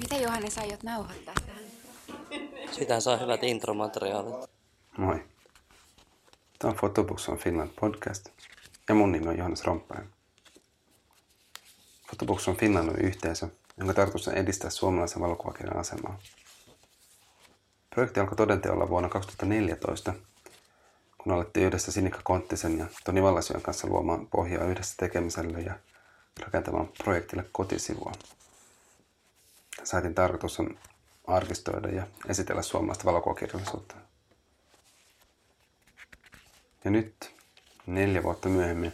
Miten Johannes aiot nauhoittaa tähän? Sitä saa hyvät intromateriaalit. Moi. Tämä on Photobooks on Finland podcast ja mun nimi on Johannes Romppainen. Photobooks on Finland on yhteisö, jonka tarkoitus on edistää suomalaisen valokuvakirjan asemaa. Projekti alkoi todenteolla vuonna 2014, kun alettiin yhdessä Sinikka Konttisen ja Toni Vallasyön kanssa luomaan pohjaa yhdessä tekemiselle ja rakentamaan projektille kotisivua. Saitin tarkoitus on arkistoida ja esitellä suomalaista valokuvakirjallisuutta. Ja nyt, neljä vuotta myöhemmin,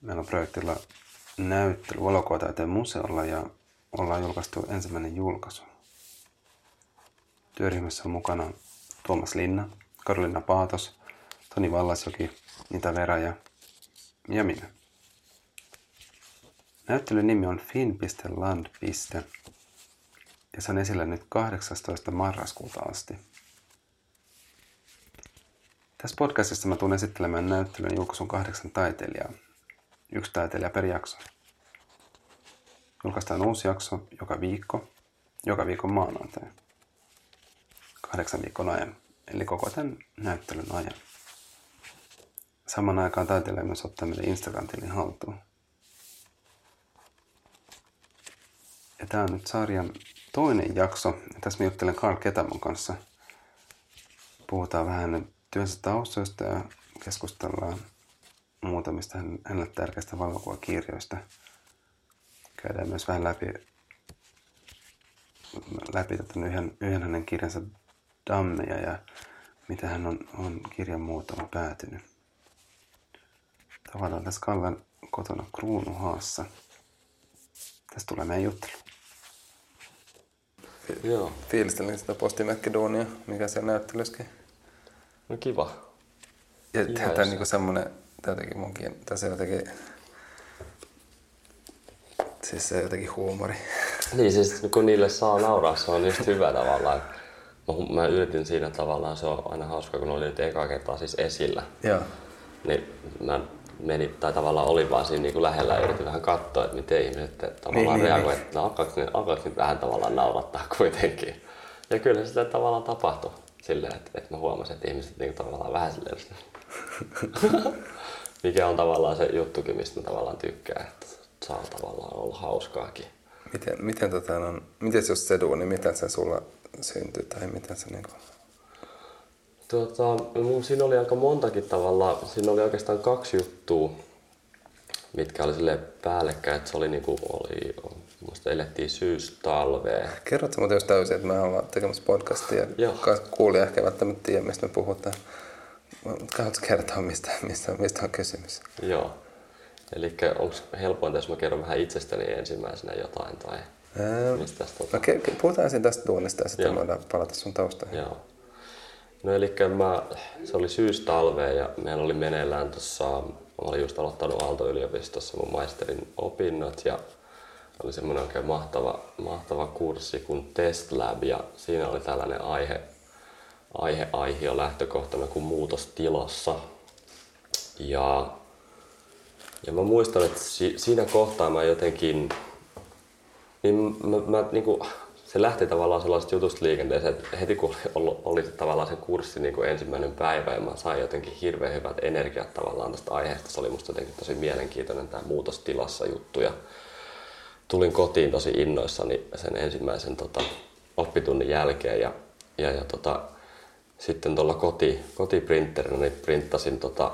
meillä on projektilla näyttely valokuvataiteen museolla ja ollaan julkaistu ensimmäinen julkaisu. Työryhmässä on mukana Tuomas Linna, Karolina Paatos, Toni Vallasjoki, Nita Vera ja, ja minä. Näyttelyn nimi on fin.land. ja se on esillä nyt 18. marraskuuta asti. Tässä podcastissa mä tulen esittelemään näyttelyn julkaisun kahdeksan taiteilijaa. Yksi taiteilija per jakso. Julkaistaan uusi jakso joka viikko, joka viikon maanantai. Kahdeksan viikon ajan, eli koko tämän näyttelyn ajan. Saman aikaan taiteilija myös ottaa meille Instagram-tilin haltuun. Ja tämä on nyt sarjan toinen jakso. Tässä mä juttelen Karl Ketamon kanssa. Puhutaan vähän työnsä taustoista ja keskustellaan muutamista hänelle tärkeistä valokuvakirjoista. Käydään myös vähän läpi, läpi tätä yhden, yhden hänen kirjansa Dammeja ja mitä hän on, on kirjan muotoon päätynyt. Tavataan tässä Kallen kotona Kruunuhaassa. Tästä tulee meidän juttelu. Joo. Fiilistelin sitä Posti Macedonia, mikä siellä näyttelyskin. No kiva. Ja Kiva, tämä on niinku semmonen, tää jotenkin munkin, tässä jotenkin, siis se jotenkin huumori. Niin siis kun niille saa nauraa, se on just hyvä tavallaan. Mä, mä yritin siinä tavallaan, se on aina hauska, kun oli nyt eka kertaa siis esillä. Joo. Niin mä menin, tai tavallaan olin vaan siinä niin lähellä ja yritin vähän katsoa, että miten ihmiset tavallaan Niin, niin, niin, reagoivat. Niin, no, alkaako, ne, alkaako ne vähän tavallaan naurattaa kuitenkin. Ja kyllä se sitten tavallaan tapahtui silleen, että, että mä huomasin, että ihmiset niin tavallaan vähän silleen, mikä on tavallaan se juttukin, mistä mä tavallaan tykkään, että saa tavallaan olla hauskaakin. Miten, miten, tota, on, miten jos se duuni, miten se sulla syntyi tai miten se niinku... Tota, siinä oli aika montakin tavalla, siinä oli oikeastaan kaksi juttua, mitkä oli sille päällekkäin, että se oli niinku, oli, muista elettiin syystalvea. Kerrotko muuten jos täysin, että me ollaan tekemässä podcastia Joo. ja kuulija ehkä välttämättä tiedä, mistä me puhutaan. Kannatko kertoa, mistä, mistä, mistä on kysymys? Joo. Eli onko helpointa, jos mä kerron vähän itsestäni ensimmäisenä jotain tai Ää, mistä tota... No, ke- puhutaan ensin tästä duunista ja sitten Joo. voidaan palata sun taustoihin. Joo. No eli mä, se oli syystalvea ja meillä oli meneillään tuossa, mä olin just aloittanut Aalto-yliopistossa mun maisterin opinnot ja oli semmoinen oikein mahtava, mahtava kurssi kuin Test Lab ja siinä oli tällainen aihe, aihe aihio lähtökohtana kuin muutos tilassa. Ja, ja mä muistan, että si, siinä kohtaa mä jotenkin niin mä, mä, niin kuin, se lähti tavallaan sellaisesta jutusta liikenteeseen, että heti kun oli, oli tavallaan se kurssi niin kuin ensimmäinen päivä ja mä sain jotenkin hirveän hyvät energiat tavallaan tästä aiheesta. Se oli musta jotenkin tosi mielenkiintoinen tämä muutostilassa juttu ja tulin kotiin tosi innoissani sen ensimmäisen tota, oppitunnin jälkeen ja, ja, ja tota, sitten tuolla koti, kotiprinterinä niin printtasin tota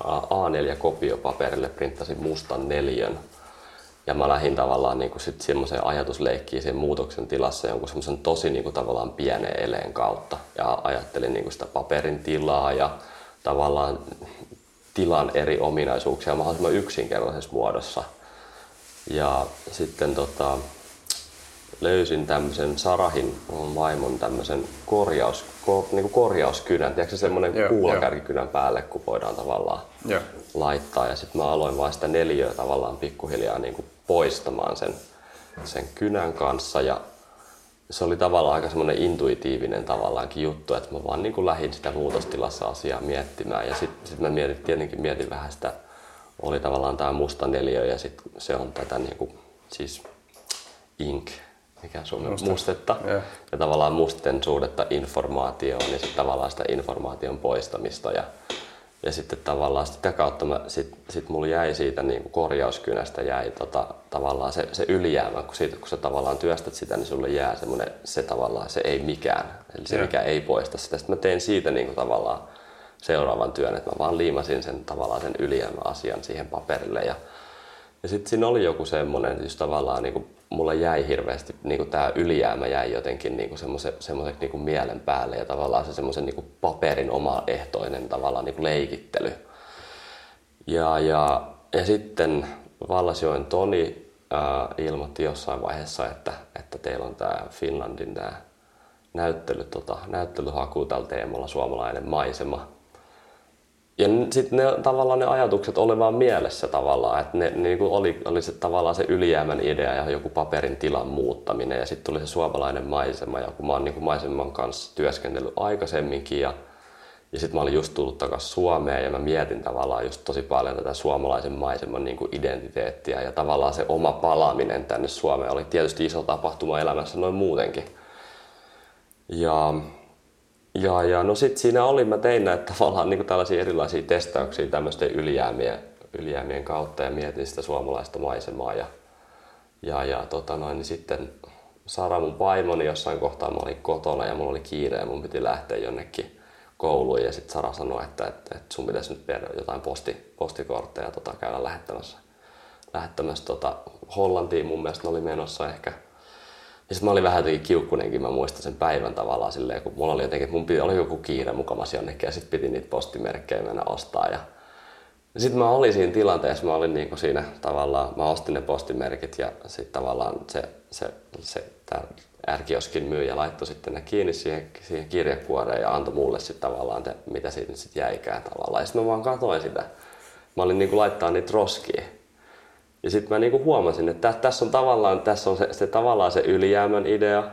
A4-kopiopaperille printtasin mustan neljön ja mä lähdin tavallaan niin sitten semmoiseen ajatusleikkiin sen muutoksen tilassa jonkun semmoisen tosi niin kuin tavallaan pienen eleen kautta. Ja ajattelin niin kuin sitä paperin tilaa ja tavallaan tilan eri ominaisuuksia mahdollisimman yksinkertaisessa muodossa. Ja sitten tota, löysin tämmöisen Sarahin vaimon tämmöisen korjaus, ko, niin kuin korjauskynän. Tiedätkö se semmoinen Joo, kuulakärkikynän päälle, kun voidaan tavallaan Joo. laittaa. Ja sitten mä aloin vaan sitä neliöä tavallaan pikkuhiljaa niin kuin poistamaan sen, sen kynän kanssa. Ja se oli tavallaan aika semmoinen intuitiivinen tavallaankin juttu, että mä vaan niin kuin lähdin sitä muutostilassa asiaa miettimään. Ja sitten sit mä mietin, tietenkin mietin vähän sitä, oli tavallaan tämä musta neliö ja sitten se on tätä niin kuin, siis ink mikä Suomen Mustetta. mustetta. Joo. Ja tavallaan musten suhdetta informaatioon, niin sitten tavallaan sitä informaation poistamista. Ja, ja sitten tavallaan sitä kautta mä, sit, sit mulla jäi siitä niin kuin korjauskynästä jäi tota, tavallaan se, se ylijäämä, kun, siitä, kun sä tavallaan työstät sitä, niin sulle jää semmoinen, se tavallaan se ei mikään, eli se Joo. mikä ei poista sitä. Sitten mä tein siitä niin kuin tavallaan seuraavan työn, että mä vaan liimasin sen tavallaan sen ylijäämäasian siihen paperille ja ja sitten siinä oli joku semmoinen, just tavallaan niin kuin, mulla jäi hirveästi, niin tämä ylijäämä jäi jotenkin niin semmoisen niin mielen päälle ja tavallaan se semmoisen niin kuin paperin omaehtoinen tavallaan niin kuin leikittely. Ja, ja, ja sitten Vallasjoen Toni ää, ilmoitti jossain vaiheessa, että, että teillä on tämä Finlandin tämä näyttely, tota, näyttelyhaku tällä teemalla suomalainen maisema. Ja sitten ne, tavallaan ne ajatukset oli vaan mielessä tavallaan, että ne, ne niinku oli, oli se, tavallaan se ylijäämän idea ja joku paperin tilan muuttaminen ja sitten tuli se suomalainen maisema ja kun mä oon niinku maiseman kanssa työskennellyt aikaisemminkin ja, ja sitten mä olin just tullut takaisin Suomeen ja mä mietin tavallaan just tosi paljon tätä suomalaisen maiseman niinku identiteettiä ja tavallaan se oma palaaminen tänne Suomeen oli tietysti iso tapahtuma elämässä noin muutenkin. Ja ja, ja no sit siinä oli, mä tein näitä tavallaan niin tällaisia erilaisia testauksia tämmöisten ylijäämien, ylijäämien kautta ja mietin sitä suomalaista maisemaa. Ja, ja, ja tota noin, niin sitten Sara mun vaimoni jossain kohtaa mä olin kotona ja mulla oli kiire ja mun piti lähteä jonnekin kouluun ja sitten Sara sanoi, että, että, että sun pitäisi nyt viedä jotain posti, postikortteja tota, käydä lähettämässä, lähettämässä tota, Hollantiin mun mielestä ne oli menossa ehkä ja sitten mä olin vähän jotenkin kiukkunenkin, mä muistan sen päivän tavallaan silleen, kun mulla oli jotenkin, mun piti, oli joku kiire mukamassa jonnekin ja sitten piti niitä postimerkkejä mennä ostaa. Ja, ja sitten mä olin siinä tilanteessa, mä olin niinku siinä tavallaan, mä ostin ne postimerkit ja sitten tavallaan se, se, se tää ärkioskin myyjä laittoi sitten ne kiinni siihen, siihen kirjekuoreen ja antoi mulle sitten tavallaan, te, mitä siitä sitten jäikään tavallaan. Ja sitten mä vaan katsoin sitä. Mä olin niinku laittaa niitä roskiin. Ja sitten mä niinku huomasin, että tä- tässä on tavallaan, tässä on se, se, tavallaan se ylijäämän idea.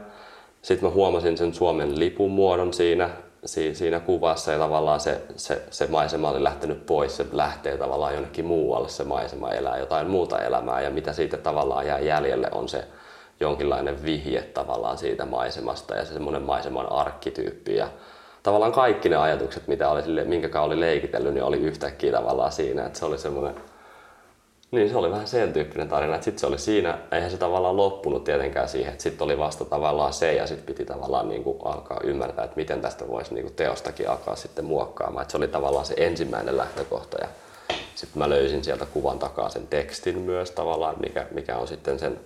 Sitten mä huomasin sen Suomen lipun muodon siinä, si, siinä kuvassa ja tavallaan se, se, se maisema oli lähtenyt pois. Se lähtee tavallaan jonnekin muualle, se maisema elää jotain muuta elämää ja mitä siitä tavallaan jää jäljelle on se jonkinlainen vihje tavallaan siitä maisemasta ja se semmoinen maiseman arkkityyppi. Ja tavallaan kaikki ne ajatukset, mitä oli, sille- minkä oli leikitellyt, niin oli yhtäkkiä tavallaan siinä, että se oli semmoinen niin, se oli vähän sen tyyppinen tarina, sitten se oli siinä, eihän se tavallaan loppunut tietenkään siihen, että sitten oli vasta tavallaan se ja sitten piti tavallaan niin kuin alkaa ymmärtää, että miten tästä voisi niin kuin teostakin alkaa sitten muokkaamaan. Että se oli tavallaan se ensimmäinen lähtökohta ja sitten mä löysin sieltä kuvan takaa sen tekstin myös tavallaan, mikä, mikä on sitten sen,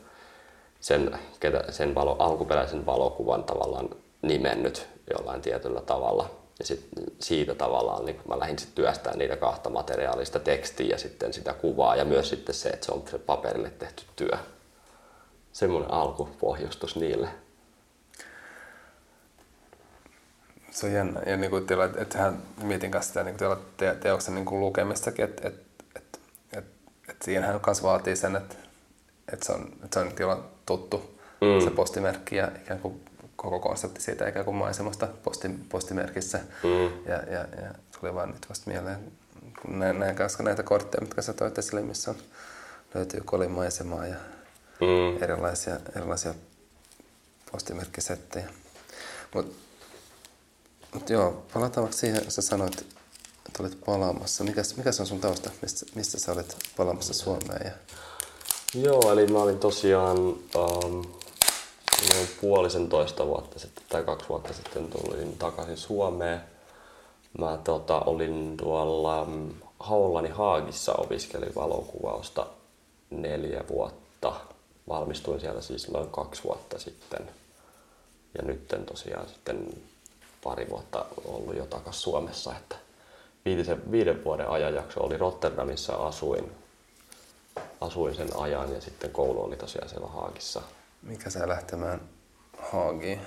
sen, ketä, sen valo, alkuperäisen valokuvan tavallaan nimennyt jollain tietyllä tavalla. Ja sit siitä tavallaan niin mä lähdin sitten työstämään niitä kahta materiaalista tekstiä ja sitten sitä kuvaa ja myös sitten se, että se on se paperille tehty työ. Semmoinen alkupohjustus niille. Se on jännä. Ja niin kuin teillä, että et hän mietin kanssa sitä niin kuin teillä te, teoksen niin kuin lukemistakin, että et, et, et, et siinähän myös vaatii sen, että et se on, et se on teillä tuttu mm. se postimerkki ja ikään kuin koko konsepti siitä ikään kuin maisemasta posti, postimerkissä. Mm. Ja, ja, ja tuli vaan nyt vasta mieleen, kun näin, näin kanssa näitä kortteja, mitkä sä toit esille, missä on, löytyy kolimaisemaa ja mm. erilaisia, erilaisia postimerkkisettejä. Mutta mut joo, palataan vaikka siihen, kun sä sanoit, että olit palaamassa. Mikäs, mikäs on sun tausta? Mistä, mistä sä olit palaamassa Suomeen? Ja... Joo, eli mä olin tosiaan um, noin puolisen toista vuotta sitten tai kaksi vuotta sitten tulin takaisin Suomeen. Mä tota, olin tuolla mm, Haullani Haagissa opiskelin valokuvausta neljä vuotta. Valmistuin siellä siis noin kaksi vuotta sitten. Ja nyt tosiaan sitten pari vuotta ollut jo takaisin Suomessa. Että viiden, viiden vuoden ajanjakso oli Rotterdamissa asuin, asuin sen ajan ja sitten koulu oli tosiaan siellä Haagissa. Mikä sä lähtemään Haagiin?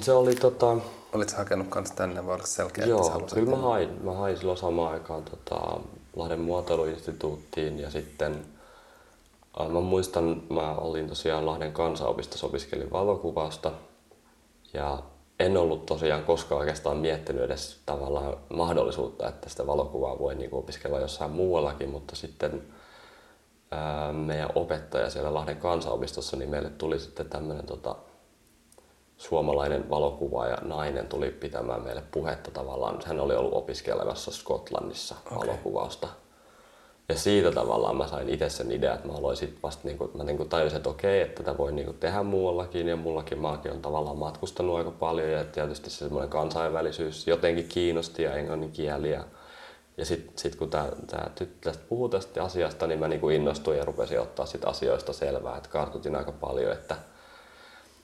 Se oli tota... Olit sä hakenut kanssa tänne vai oliko se selkeä, että sä Joo, halusit kyllä mä hain, mä hain silloin samaan aikaan tota, Lahden muotoiluinstituuttiin ja sitten äh, mä muistan, mä olin tosiaan Lahden kansanopistossa, opiskelin valokuvausta ja en ollut tosiaan koskaan oikeastaan miettinyt edes tavallaan mahdollisuutta, että sitä valokuvaa voi niin opiskella jossain muuallakin, mutta sitten ää, meidän opettaja siellä Lahden kansanopistossa, niin meille tuli sitten tämmöinen tota, suomalainen valokuvaaja nainen tuli pitämään meille puhetta tavallaan. Hän oli ollut opiskelemassa Skotlannissa okay. valokuvausta. Ja siitä tavallaan mä sain itse sen idean, että mä aloin sit vasta, niin kuin, mä niin kuin tajusin, että okei, että tätä voi niin kuin tehdä muuallakin ja mullakin maakin on tavallaan matkustanut aika paljon ja tietysti se semmoinen kansainvälisyys jotenkin kiinnosti ja englannin kieli ja, ja sitten sit kun tämä tyttö puhui tästä asiasta, niin mä niin kuin innostuin ja rupesin ottaa sit asioista selvää, että kartutin aika paljon, että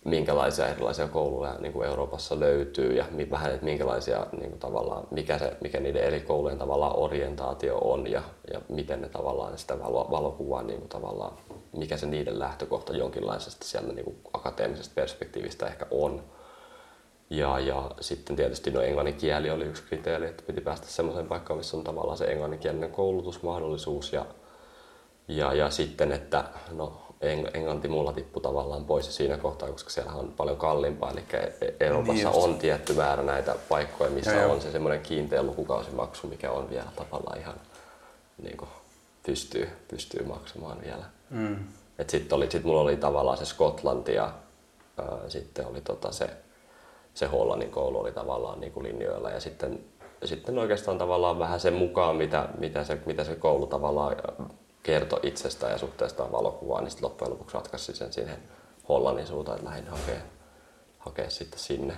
minkälaisia erilaisia kouluja niin kuin Euroopassa löytyy ja vähän, että minkälaisia niin kuin tavallaan, mikä, se, mikä niiden eri koulujen tavallaan orientaatio on ja, ja miten ne tavallaan sitä valo, valokuvaa niin kuin tavallaan, mikä se niiden lähtökohta jonkinlaisesta sieltä niin kuin akateemisesta perspektiivistä ehkä on. Ja, ja sitten tietysti no englannin kieli oli yksi kriteeri, että piti päästä semmoiseen paikkaan, missä on tavallaan se englanninkielinen koulutusmahdollisuus ja, ja, ja sitten, että no englanti mulla tippui tavallaan pois siinä kohtaa, koska siellä on paljon kalliimpaa. Eli e- Euroopassa niin on tietty määrä näitä paikkoja, missä ja on se semmoinen kiinteä lukukausimaksu, mikä on vielä tavallaan ihan niin kuin, pystyy, pystyy maksamaan vielä. Mm. Sitten sit mulla oli tavallaan se Skotlanti ja ää, sitten oli tota se, se Hollannin koulu oli tavallaan niin kuin linjoilla ja sitten, sitten oikeastaan tavallaan vähän sen mukaan, mitä, mitä, se, mitä se koulu tavallaan kertoi itsestään ja suhteestaan valokuvaan, niin sitten loppujen lopuksi ratkaisi sen siihen Hollannin suuntaan, että lähdin hakemaan, hakea sitten sinne.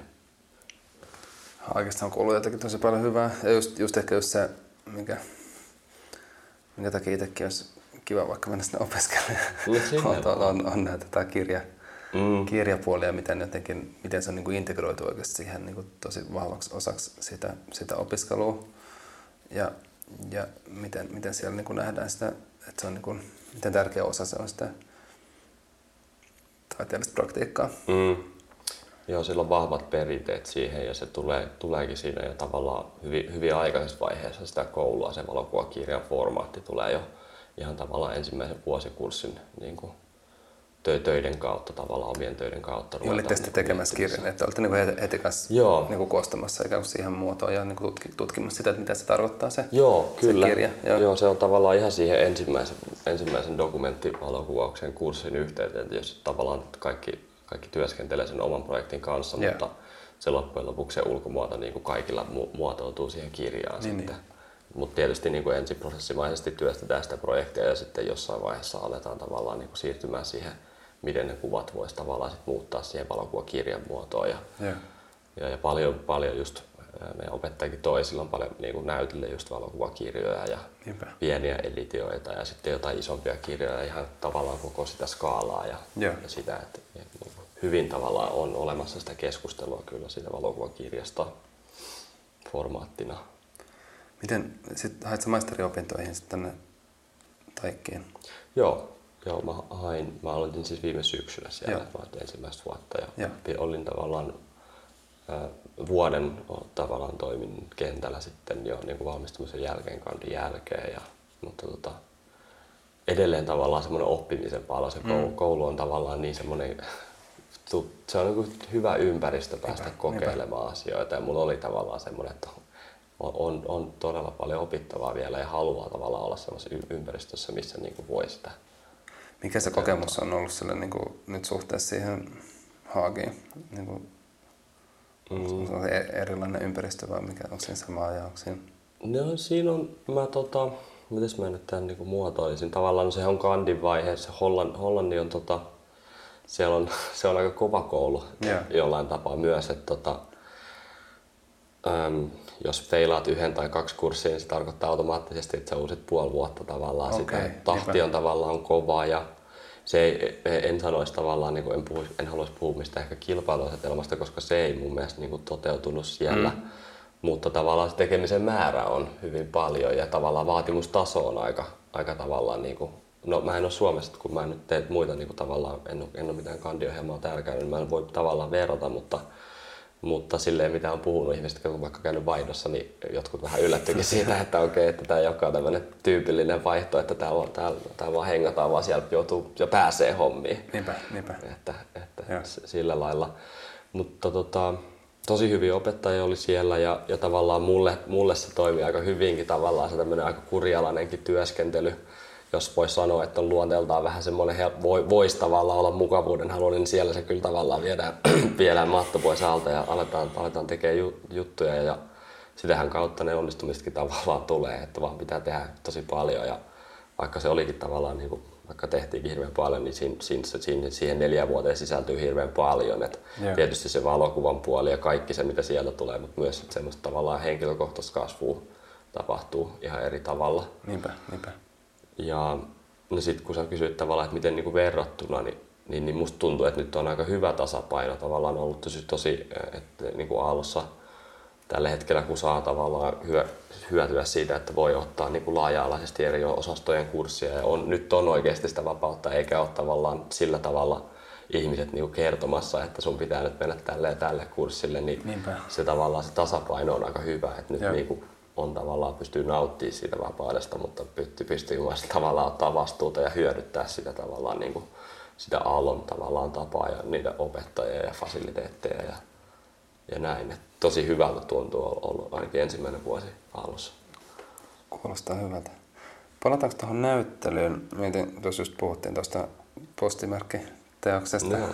Oikeastaan on kuullut jotakin tosi paljon hyvää. Ja just, just ehkä just se, minkä, minkä takia itsekin olisi kiva vaikka mennä sinne opiskelemaan. on, on, on, näitä tämä kirja, mm. kirjapuolia, miten, jotenkin, miten se on niin kuin integroitu oikeasti siihen niin kuin tosi vahvaksi osaksi sitä, sitä opiskelua. Ja, ja miten, miten siellä niin kuin nähdään sitä että se on niin kuin, miten tärkeä osa se on sitä taiteellista praktiikkaa. Mm. Joo, sillä on vahvat perinteet siihen ja se tulee, tuleekin siinä jo tavallaan hyvin, hyvin aikaisessa vaiheessa sitä koulua. Se valokuvakirjan formaatti tulee jo ihan tavallaan ensimmäisen vuosikurssin niin kuin töiden kautta, tavallaan omien töiden kautta. Ja olitte sitten tekemässä kirjan, että olette niin heti, heti kanssa Joo. Niin kuin koostamassa ikään kuin siihen muotoon ja niin kuin tutkimassa sitä, että mitä se tarkoittaa se, Joo, kyllä. se kirja. Joo. Joo, se on tavallaan ihan siihen ensimmäisen, ensimmäisen dokumenttivalokuvauksen kurssin yhteyteen, jos tavallaan kaikki, kaikki työskentelee sen oman projektin kanssa, yeah. mutta se loppujen lopuksi se ulkomuoto niin kuin kaikilla mu- muotoutuu siihen kirjaan niin, sitten. Niin. Mutta tietysti niin kuin ensiprosessimaisesti työstetään sitä projektia ja sitten jossain vaiheessa aletaan tavallaan niin kuin siirtymään siihen miten ne kuvat voisi tavallaan sit muuttaa siihen valokuvakirjan muotoon. Ja, yeah. ja, ja paljon, paljon just meidän opettajakin toi silloin paljon niin kuin näytille just valokuvakirjoja ja Niinpä. pieniä editioita ja sitten jotain isompia kirjoja ihan tavallaan koko sitä skaalaa ja, yeah. ja sitä, että, niin kuin hyvin tavallaan on olemassa sitä keskustelua kyllä siitä valokuvakirjasta formaattina. Miten sitten hait maisteriopintoihin sitten tänne Taikkiin? Joo, Joo, mä hain, mä aloitin siis viime syksynä siellä, Joo. mä ensimmäistä vuotta ja Joo. olin tavallaan äh, vuoden tavallaan toimin kentällä sitten jo niin kuin valmistumisen jälkeen, kandin jälkeen. Ja, mutta tota, edelleen tavallaan semmoinen oppimisen pala. Se mm. koulu on tavallaan niin semmoinen, se on niin hyvä ympäristö päästä Niinpä, kokeilemaan niinpä. asioita. Ja mulla oli tavallaan semmoinen, että on, on, on todella paljon opittavaa vielä ja haluaa tavallaan olla semmoisessa ympäristössä, missä niin kuin voi sitä mikä se kokemus on ollut sille niin kuin, nyt suhteessa siihen Haagiin? Niin kuin, mm. On se erilainen ympäristö vai mikä, onko siinä sama ja onko siinä? No siinä on, mä tota, mitäs mä nyt tämän niin muotoilisin, tavallaan no, se on kandin vaiheessa, Hollanti, Hollanti on tota, siellä on, se on aika kova koulu yeah. jollain tapaa myös, että tota, äm, jos feilaat yhden tai kaksi kurssia, niin se tarkoittaa automaattisesti, että sä uusit puoli vuotta tavallaan. Okay, sitä tahti niinpä. on tavallaan kova ja se ei, en sanoisi tavallaan, niin kuin en, puhuisi, en haluaisi puhua mistä ehkä kilpailuasetelmasta, koska se ei mun mielestä niin kuin toteutunut siellä. Mm. Mutta tavallaan se tekemisen määrä on hyvin paljon ja tavallaan vaatimustaso on aika, aika tavallaan niin kuin, no mä en ole Suomessa, kun mä en nyt tee muita niin kuin tavallaan, en ole, en ole mitään kandiohjelmaa täällä käynyt, niin mä en voi tavallaan verrata, mutta mutta silleen, mitä on puhunut ihmiset, jotka on vaikka käynyt vaihdossa, niin jotkut vähän yllättyikin siitä, että okei, että tämä ei olekaan tämmöinen tyypillinen vaihto, että täällä, täällä, täällä vaan hengataan, vaan siellä joutuu ja pääsee hommiin. Niinpä, niinpä. Että, että sillä lailla. Mutta tota, tosi hyvin opettajia oli siellä ja, ja tavallaan mulle, mulle se toimi aika hyvinkin tavallaan se tämmöinen aika kurjalainenkin työskentely jos voisi sanoa, että on luonteeltaan vähän semmoinen, voi, voisi tavallaan olla mukavuuden haluinen, niin siellä se kyllä tavallaan viedään, viedään matto pois alta ja aletaan, aletaan tekemään juttuja ja sitähän kautta ne onnistumisetkin tavallaan tulee, että vaan pitää tehdä tosi paljon ja vaikka se olikin tavallaan, niin kuin, vaikka tehtiinkin hirveän paljon, niin siinä, siinä, siinä, siihen neljä vuoteen sisältyy hirveän paljon. Että tietysti se valokuvan puoli ja kaikki se, mitä sieltä tulee, mutta myös semmoista tavallaan henkilökohtaista kasvua tapahtuu ihan eri tavalla. Niinpä, niinpä. Ja no sitten kun sä kysyit tavallaan, että miten niin kuin verrattuna, niin, niin, niin musta tuntuu, että nyt on aika hyvä tasapaino tavallaan ollut tosi, tosi että niin kuin aallossa tällä hetkellä, kun saa tavallaan hyö, hyötyä siitä, että voi ottaa niin kuin laaja-alaisesti eri osastojen kurssia. Ja on, nyt on oikeasti sitä vapautta, eikä ole tavallaan sillä tavalla ihmiset niin kuin kertomassa, että sun pitää nyt mennä tälle ja tälle kurssille, niin Niinpä. se tavallaan se tasapaino on aika hyvä, että nyt niin kuin on tavallaan pystyy nauttimaan siitä vapaudesta, mutta pystyy, pystyy myös tavallaan ottaa vastuuta ja hyödyttää sitä tavallaan niin kuin sitä aallon tavallaan tapaa ja niitä opettajia ja fasiliteetteja ja, ja näin. Et tosi hyvältä tuntuu ollut ainakin ensimmäinen vuosi alussa. Kuulostaa hyvältä. Palataanko tuohon näyttelyyn? Mietin, tuossa just puhuttiin tuosta postimerkkiteoksesta. No.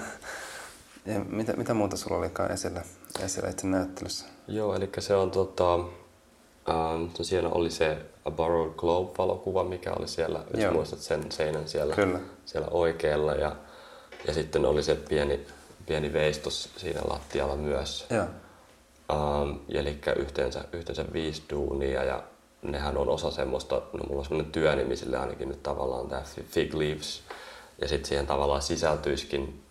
Ja mitä, mitä muuta sulla olikaan esillä, esillä itse näyttelyssä? Joo, eli se on tota, ähm, siellä oli se A Borrowed Globe-valokuva, mikä oli siellä, jos Joo. muistat sen seinän siellä, Kyllä. siellä oikealla. Ja, ja sitten oli se pieni, pieni veistos siinä lattialla myös. Joo. Um, eli yhteensä, yhteensä viisi duunia ja nehän on osa semmoista, no mulla on semmoinen työnimi sille ainakin nyt tavallaan tämä Fig Leaves. Ja sitten siihen tavallaan sisältyisikin,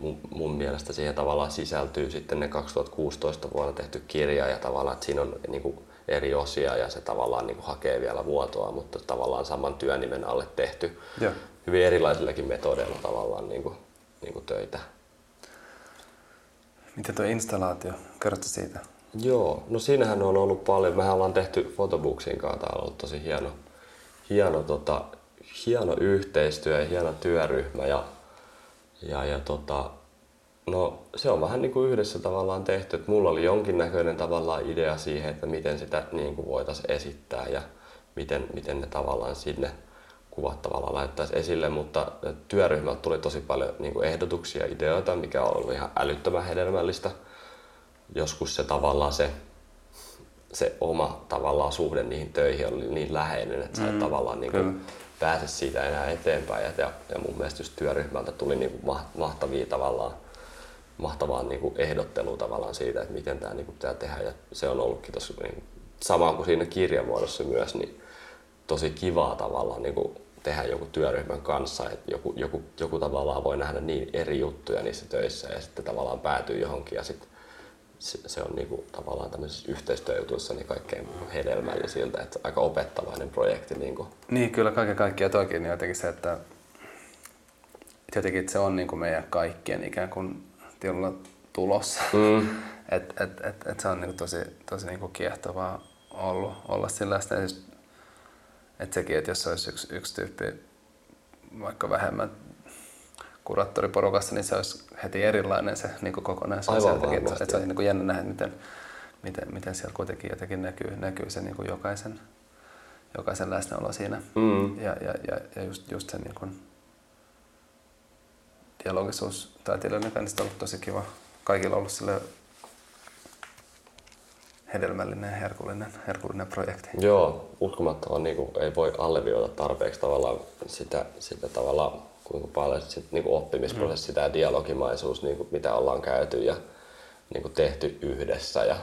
mun, mun mielestä siihen tavallaan sisältyy sitten ne 2016 vuonna tehty kirja ja tavallaan, että siinä on niinku eri osia ja se tavallaan niinku hakee vielä vuotoa, mutta tavallaan saman työnimen alle tehty. Joo. Hyvin erilaisillakin metodeilla tavallaan niinku, niinku töitä. Miten tuo installaatio? Kerrotko siitä? Joo, no siinähän on ollut paljon. Mehän ollaan tehty Photobooksin kanssa, tää on ollut tosi hieno, hieno, tota, hieno yhteistyö ja hieno työryhmä. Ja, ja, ja tota, no, se on vähän niin kuin yhdessä tavallaan tehty. että mulla oli jonkinnäköinen tavallaan idea siihen, että miten sitä niin kuin voitaisiin esittää ja miten, miten ne tavallaan sinne kuvat tavallaan laittaisi esille, mutta työryhmältä tuli tosi paljon niin kuin ehdotuksia ja ideoita, mikä on ollut ihan älyttömän hedelmällistä. Joskus se tavallaan se, se oma tavallaan suhde niihin töihin oli niin läheinen, että sä et tavallaan niin kuin pääse siitä enää eteenpäin. Ja, ja, mun mielestä just työryhmältä tuli niin kuin ma- mahtavia tavallaan mahtavaa niin kuin ehdottelua tavallaan siitä, että miten tämä niin kuin pitää tehdä. Ja se on ollutkin tosi niin, sama kuin siinä kirjamuodossa myös, niin tosi kivaa tavallaan niin kuin tehdä joku työryhmän kanssa, että joku, joku, joku tavallaan voi nähdä niin eri juttuja niissä töissä ja sitten tavallaan päätyy johonkin ja sitten se, on niin kuin, tavallaan tämmöisissä yhteistyöjutuissa niin kaikkein hedelmällisiltä, että aika opettavainen projekti. Niin kuin. Niin, kyllä kaiken kaikkiaan toikin niin jotenkin se, että että jotenkin se on niin kuin meidän kaikkien ikään kuin tietyllä tulossa. Mm. et, et, et, et se on niin kuin tosi, tosi niin kuin kiehtovaa ollut, olla sillä siis, että sekin, että jos olisi yksi, yksi tyyppi vaikka vähemmän kuraattoriporukassa, niin se olisi heti erilainen se niin kuin kokonaisuus. Aivan jotenkin, että, että se olisi niin kuin jännä nähdä, miten, miten, miten siellä kuitenkin jotenkin näkyy, näkyy se niin kuin jokaisen, jokaisen läsnäolo siinä. Mm. Ja, ja, ja, ja just, just se niin kuin dialogisuus taiteilijoiden kanssa on ollut tosi kiva. Kaikilla on ollut sille hedelmällinen ja herkullinen, herkullinen projekti. Joo, uskomattoman niin kuin, ei voi alleviivata tarpeeksi tavallaan sitä, sitä tavallaan, kuinka paljon sit, niin kuin oppimisprosessi, sitä ja dialogimaisuus, niin kuin, mitä ollaan käyty ja niin kuin, tehty yhdessä ja,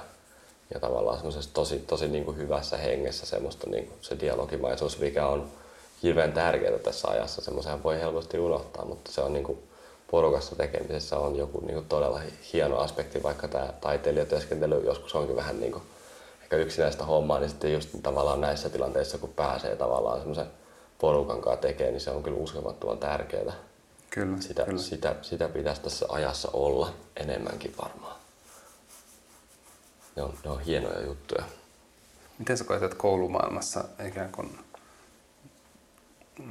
ja tavallaan semmoisessa tosi, tosi niin kuin, hyvässä hengessä semmoista niin kuin, se dialogimaisuus, mikä on hirveän tärkeää tässä ajassa. Semmoisen voi helposti unohtaa, mutta se on niin kuin, porukassa tekemisessä on joku niin kuin, todella hieno aspekti, vaikka tämä taiteilijatyöskentely joskus onkin vähän niin kuin, ehkä yksinäistä hommaa, niin sitten just tavallaan näissä tilanteissa, kun pääsee tavallaan semmoisen porukan kanssa tekemään, niin se on kyllä uskomattoman tärkeää. Kyllä, Sitä, kyllä. sitä, sitä pitäisi tässä ajassa olla enemmänkin varmaan. Ne on, ne on hienoja juttuja. Miten sä koet, koulumaailmassa ikään kuin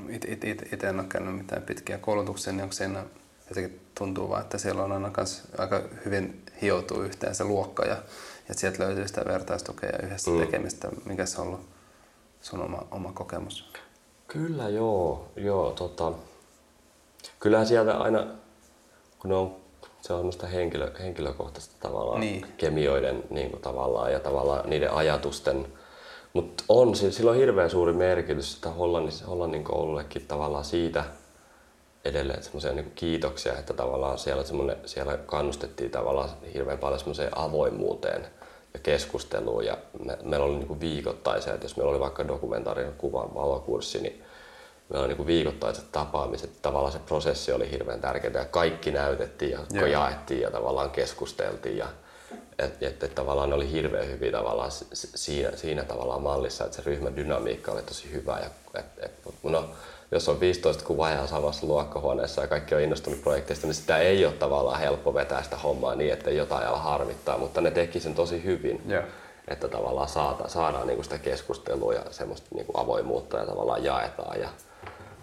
itse it, it, it en ole käynyt mitään pitkiä koulutuksia, niin onko siinä jotenkin tuntuu vaan, että siellä on aina kans aika hyvin hioutuu yhteen se luokka ja, ja sieltä löytyy sitä vertaistukea ja yhdessä Mm. tekemistä. Mikä se on ollut sun oma, oma kokemus? Kyllä joo, joo tota, kyllähän sieltä aina, kun on, se on semmoista henkilö, henkilökohtaista tavallaan Niin. kemioiden niin kuin tavallaan ja tavallaan niiden ajatusten, mutta on, sillä on hirveän suuri merkitys että Hollannin, Hollannin koulullekin tavallaan siitä edelleen semmoisia niin kiitoksia, että tavallaan siellä, siellä kannustettiin tavallaan hirveän paljon semmoiseen avoimuuteen ja keskusteluun ja me, meillä oli niin kuin viikoittaisia, että jos meillä oli vaikka dokumentaarinen kuvan valokurssi, niin meillä oli niin viikoittaiset tapaamiset. Tavallaan se prosessi oli hirveän tärkeää ja kaikki näytettiin ja Joo. jaettiin ja tavallaan keskusteltiin. Ja, et, et, et tavallaan ne oli hirveän hyviä tavallaan siinä, siinä tavallaan mallissa, että se ryhmän dynamiikka oli tosi hyvä. Ja, et, et, no, jos on 15 kuvaajaa samassa luokkahuoneessa ja kaikki on innostunut projekteista, niin sitä ei ole tavallaan helppo vetää sitä hommaa niin, että jotain ala harmittaa, mutta ne teki sen tosi hyvin Joo. että tavallaan saada, saadaan niinku sitä keskustelua ja semmoista niinku avoimuutta ja tavallaan jaetaan. Ja,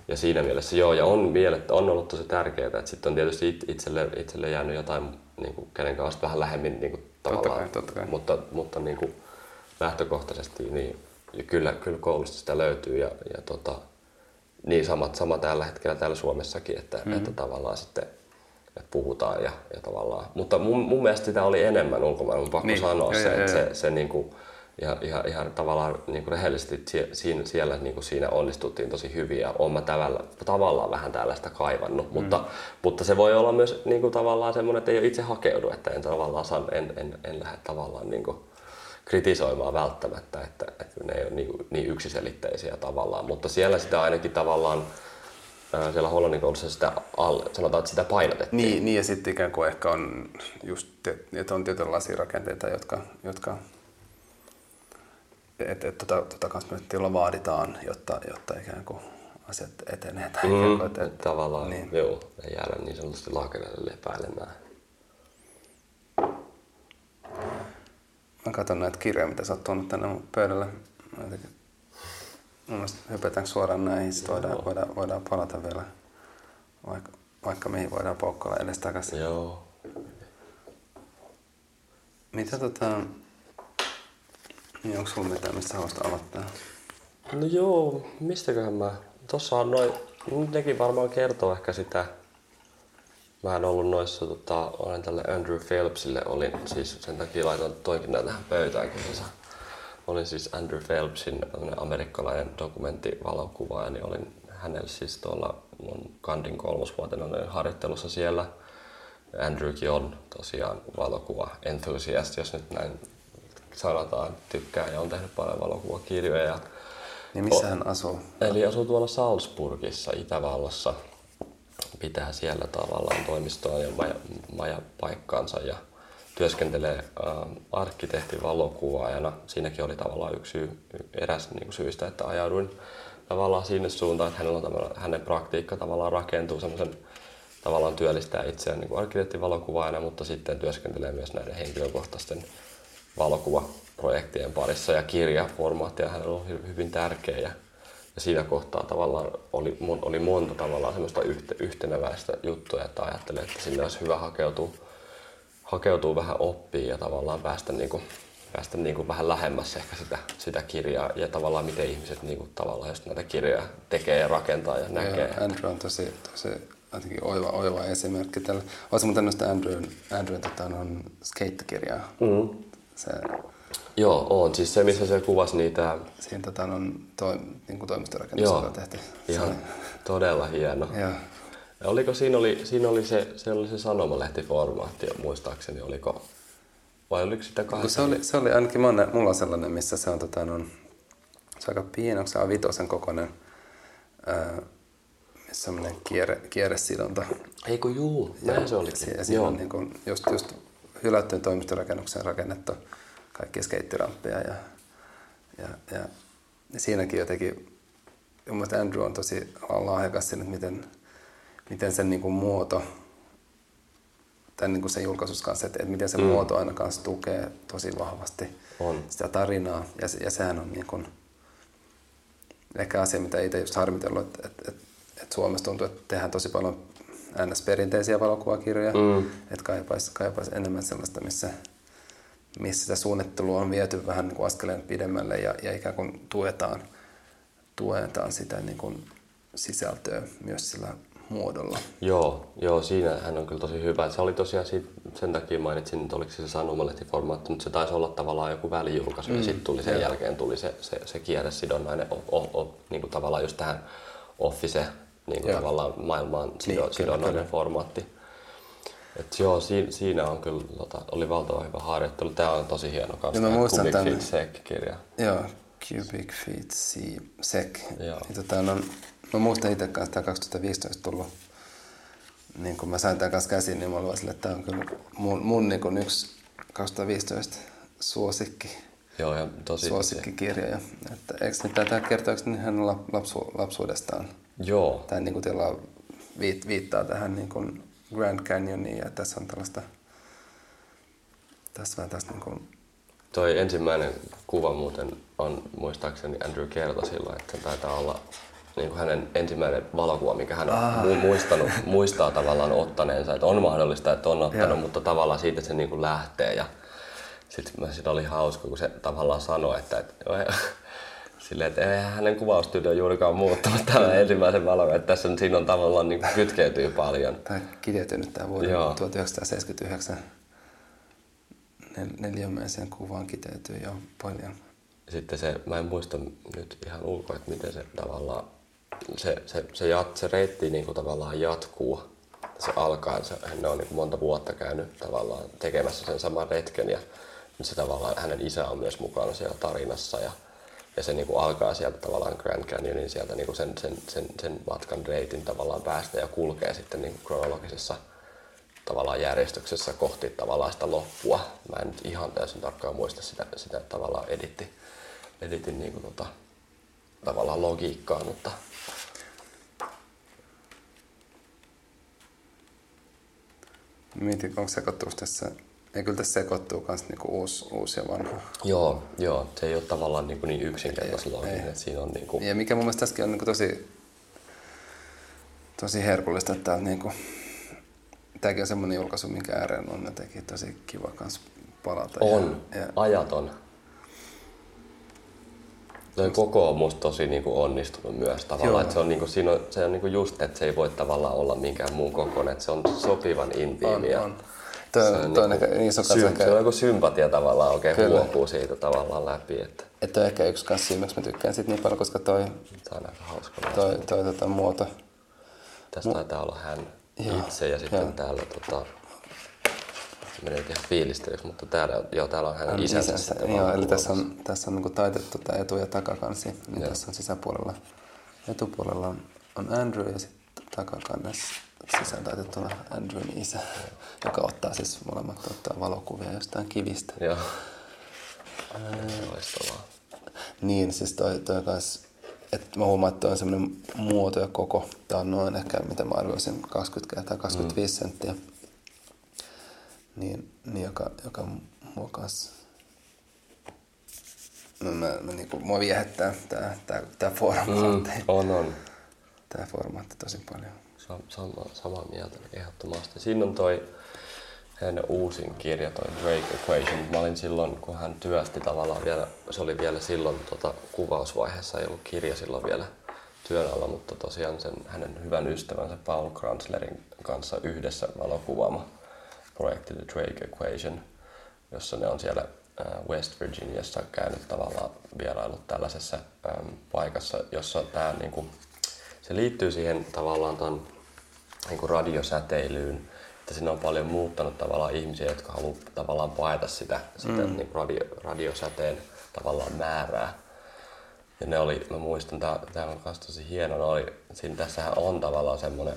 ja siinä mielessä joo, ja on, mielettä, on ollut tosi tärkeää, että sitten on tietysti it- itselle, itselle jäänyt jotain, niinku, kenen kanssa vähän lähemmin niinku, tavallaan, kai, totta kai. mutta, mutta niinku, lähtökohtaisesti niin ja kyllä, kyllä koulusta sitä löytyy ja, ja tota, niin sama, sama tällä hetkellä täällä Suomessakin, että, mm-hmm. että tavallaan sitten että puhutaan ja, ja tavallaan, mutta mun, mun mielestä sitä oli enemmän ulkomailla, mun pakko Niin, sanoa joo, se, joo, että joo. se, se niinku, ja, ihan, ihan tavallaan niin kuin rehellisesti siinä, siellä niin kuin siinä onnistuttiin tosi hyvin ja olen mä tavallaan, tavallaan vähän tällaista kaivannut, mm. mutta, mutta se voi olla myös niin kuin tavallaan semmoinen, että ei ole itse hakeudu, että en tavallaan san, en, en, en lähde tavallaan niin kuin kritisoimaan välttämättä, että, että ne ei ole niin, niin yksiselitteisiä tavallaan, mutta siellä sitä ainakin tavallaan ää, siellä Hollannin koulussa sitä, al, sanotaan, että sitä painotettiin. Niin, niin ja sitten ikään kuin ehkä on just, että on tietynlaisia rakenteita, jotka, jotka että et, tota, tota kanssa myös tilalla vaaditaan, jotta, jotta ikään kuin asiat etenee. Tai ikään Mm, kuin, että, että tavallaan, niin. niin. joo, ei jäädä niin sanotusti laakereille lepäilemään. Mä katson näitä kirjoja, mitä sä oot tuonut tänne mun pöydälle. Mä jotenkin, mun mielestä hypätäänkö suoraan näihin, sitten voidaan, voidaan, voidaan palata vielä, vaikka, vaikka mihin voidaan poukkoilla edes takaisin. Joo. Mitä tota, niin onko sulla mitään, mistä haluaisit aloittaa? No joo, mistäköhän mä... Tossa on noin... Nekin varmaan kertoo ehkä sitä. Mä en ollut noissa, tota, olen tälle Andrew Phelpsille, olin siis sen takia laitan toinkin näitä tähän pöytäänkin. Niin olin siis Andrew Phelpsin amerikkalainen dokumenttivalokuvaaja, niin olin hänellä siis tuolla mun Kandin kolmosvuotena olin harjoittelussa siellä. Andrewkin on tosiaan valokuva enthusiast, jos nyt näin sanotaan, tykkää ja on tehnyt paljon valokuvakirjoja. Ja Niin missä hän asuu? Eli asuu tuolla Salzburgissa, Itävallassa. Pitää siellä tavallaan toimistoa ja maja, majapaikkaansa ja työskentelee äh, arkkitehtin valokuvaajana. Siinäkin oli tavallaan yksi syy, eräs niin kuin syistä, että ajauduin tavallaan sinne suuntaan, että hänellä on hänen praktiikka tavallaan rakentuu semmoisen tavallaan työllistää itseään niin arkkitehtivalokuvaajana, mutta sitten työskentelee myös näiden henkilökohtaisten valokuvaprojektien parissa ja kirjaformaattia hänellä on hy- hyvin tärkeä ja siinä kohtaa tavallaan oli, oli monta tavallaan semmoista yhte, yhteneväistä juttuja, että ajattelin, että sinne olisi hyvä hakeutua, hakeutua vähän oppiin ja tavallaan päästä, niin kuin, päästä niin kuin vähän lähemmäs ehkä sitä, sitä kirjaa ja tavallaan miten ihmiset niin kuin, tavallaan just näitä kirjoja tekee ja rakentaa ja näkee. Joo, Andrew on tosi, tosi jotenkin oiva, oiva esimerkki tällä. Oletko muuten noista Andrewn, Andrewn tota, on skeittikirjaa? Mm. Se, Joo, on. Siis se, missä se kuvasi niitä... siinä tota, on to, niin kuin toimistorakennuksella Joo, tehty. ihan todella hieno. Joo. Ja oliko siinä oli, siinä oli se, se, oli se sanomalehtiformaatti, muistaakseni, oliko... Vai oliko sitä kahdeksan? se, oli, se oli ainakin monen, mulla on sellainen, missä se on, tota, on, se on aika pieni, onko se A5 kokoinen, ää, missä on semmoinen kierre, kierresidonta. Eikö juu, näin se olikin. Ja siinä on niin kuin just, just hylättyyn toimistorakennukseen rakennettu kaikkia skeittiramppeja ja, ja, ja, ja siinäkin jotenkin, mun mielestä Andrew on tosi lahjakas siinä, että miten, miten sen niin kuin muoto, tämän niin kuin sen julkaisussa kanssa, että, että miten se mm. muoto aina kanssa tukee tosi vahvasti On. sitä tarinaa. Ja, ja sehän on niin kuin, ehkä asia, mitä itse just harmitellut, että, että, että, että Suomessa tuntuu, että tehdään tosi paljon NS-perinteisiä valokuvakirjoja, mm. että kaipaisi kaipais enemmän sellaista, missä, missä sitä suunnittelua on viety vähän niin kuin askeleen pidemmälle ja, ja ikään kuin tuetaan, tuetaan sitä niin kuin sisältöä myös sillä muodolla. Joo, joo, siinä hän on kyllä tosi hyvä. Se oli tosiaan siitä, sen takia mainitsin, että oliko se sanomalehtiformaatti, mutta se taisi olla tavallaan joku välijulkaisu mm, ja sitten tuli sen joo. jälkeen tuli se, se, se kierresidonnainen, o, o, o, niin kuin tavallaan just tähän office niin kuin tavallaan maailmaan sido, niin, sidonnainen kyllä. formaatti. Et joo, siinä, siinä on kyllä, tota, oli valtava hyvä harjoittelu. Tämä on tosi hieno kanssa. Ja mä muistan Cubic tämän, Feet Sec-kirja. Joo, Cubic Feet Sec. Joo. Ja, tota, on, mä muistan itse kanssa tämä 2015 tullut. Niin kun mä sain tämän kanssa käsiin, niin mä olin sille, että tämä on kyllä mun, mun niin kun yksi 2015 suosikki. Joo, ja tosi suosikkikirjoja. Että, eikö nyt tämä kertoo, eikö hän lapsu, lapsuudestaan? Joo. Tämä niin kuin viit, viittaa tähän niin kuin Grand Canyoniin ja tässä on tällaista, tässä vähän tästä niin kuin... Toi ensimmäinen kuva muuten on muistaakseni Andrew kertoi silloin, että taitaa olla niin kuin hänen ensimmäinen valokuva, mikä hän on ah. muistanut, muistaa tavallaan ottaneensa. Että on mahdollista, että on ottanut, ja. mutta tavallaan siitä se niin kuin lähtee. Ja sitten siinä oli hauska, kun se tavallaan sanoi, että, että Silleen, että ei hänen kuvaustyyli juurikaan muuttunut tällä ensimmäisen valon, että tässä on, siinä on tavallaan niin kytkeytyy paljon. Tämä kiteytynyt tämä vuoden Joo. 1979 neljämäiseen kuvaan kiteytyy jo paljon. Sitten se, mä en muista nyt ihan ulkoa, että miten se tavallaan, se, se, se, jat, se reitti niin kuin tavallaan jatkuu. Se alkaa, se, hän on niin kuin monta vuotta käynyt tavallaan tekemässä sen saman retken ja se tavallaan hänen isä on myös mukana siellä tarinassa ja ja se niin kuin alkaa sieltä tavallaan Grand Canyonin sieltä niin kuin sen, sen, sen, sen matkan reitin tavallaan päästä ja kulkee sitten niin kuin kronologisessa tavallaan järjestyksessä kohti tavallaan sitä loppua. Mä en nyt ihan täysin tarkkaan muista sitä, sitä tavallaan editti, editin niin kuin tota, tavallaan logiikkaa, mutta Mietin, onko sekoittuus tässä ja kyllä tässä sekoittuu myös niinku uusi, uusi ja vanha. Joo, joo, se ei ole tavallaan niinku niin yksinkertaisen looginen. Siinä on niinku... Ja mikä mun mielestä tässäkin on niinku tosi, tosi herkullista, että on niinku, tämäkin on semmoinen julkaisu, minkä ääreen on jotenkin tosi kiva kans palata. On, ja, ja... ajaton. Toi koko on musta tosi niinku onnistunut myös tavallaan. Että se on, niinku, siinä on, se on niinku just, että se ei voi tavallaan olla minkään muun kokoinen. Että se on sopivan intiimiä. On, on. Tuo, se on, niin kuin, iso sy- se on joku sympatia tavallaan oikein Kyllä. huokuu siitä tavallaan läpi. Että... Että on ehkä yksi kanssa syy, miksi mä tykkään siitä niin paljon, koska toi, Tämä on aika hauska toi, toi, toi tota, muoto. Tässä Mu- taitaa olla hän joo, itse ja sitten joo. täällä tota, menee ihan fiilistelyksi, mutta täällä, joo, täällä on hänen isänsä. isänsä joo, eli tässä on, tässä on niin taitettu tämä etu- ja takakansi. Niin tässä on sisäpuolella, etupuolella on, on Andrew ja sitten takakannessa sisään taitettuna Andrewn isä, joka ottaa siis molemmat ottaa valokuvia jostain kivistä. Joo. Loistavaa. Niin, siis toi, toi kans, että mä huomaan, että on semmoinen muoto ja koko. Tää on noin ehkä, mitä mä arvoisin, 20 tai 25 mm. senttiä. Niin, niin joka, joka mua kans mä, mä, mä niinku, mua viehättää tää, tää, tää formaatti. Mm, on, on. Tää formaatti tosi paljon sama, samaa mieltä ehdottomasti. Siinä on toi hänen uusin kirja, toi Drake Equation. Mä olin silloin, kun hän työsti tavallaan vielä, se oli vielä silloin tota, kuvausvaiheessa, ei ollut kirja silloin vielä työn alla, mutta tosiaan sen hänen hyvän ystävänsä Paul Kranzlerin kanssa yhdessä valokuvaama projekti The Drake Equation, jossa ne on siellä West Virginiassa käynyt tavallaan vierailut tällaisessa ähm, paikassa, jossa tämä niinku, se liittyy siihen tavallaan ton niin kuin radiosäteilyyn. Että siinä on paljon muuttanut tavallaan ihmisiä, jotka haluaa tavallaan paeta sitä, sitä mm. niin radio, radiosäteen tavallaan määrää. Ja ne oli, mä muistan, tämä on myös tosi hieno, ne oli, siinä tässähän on tavallaan semmoinen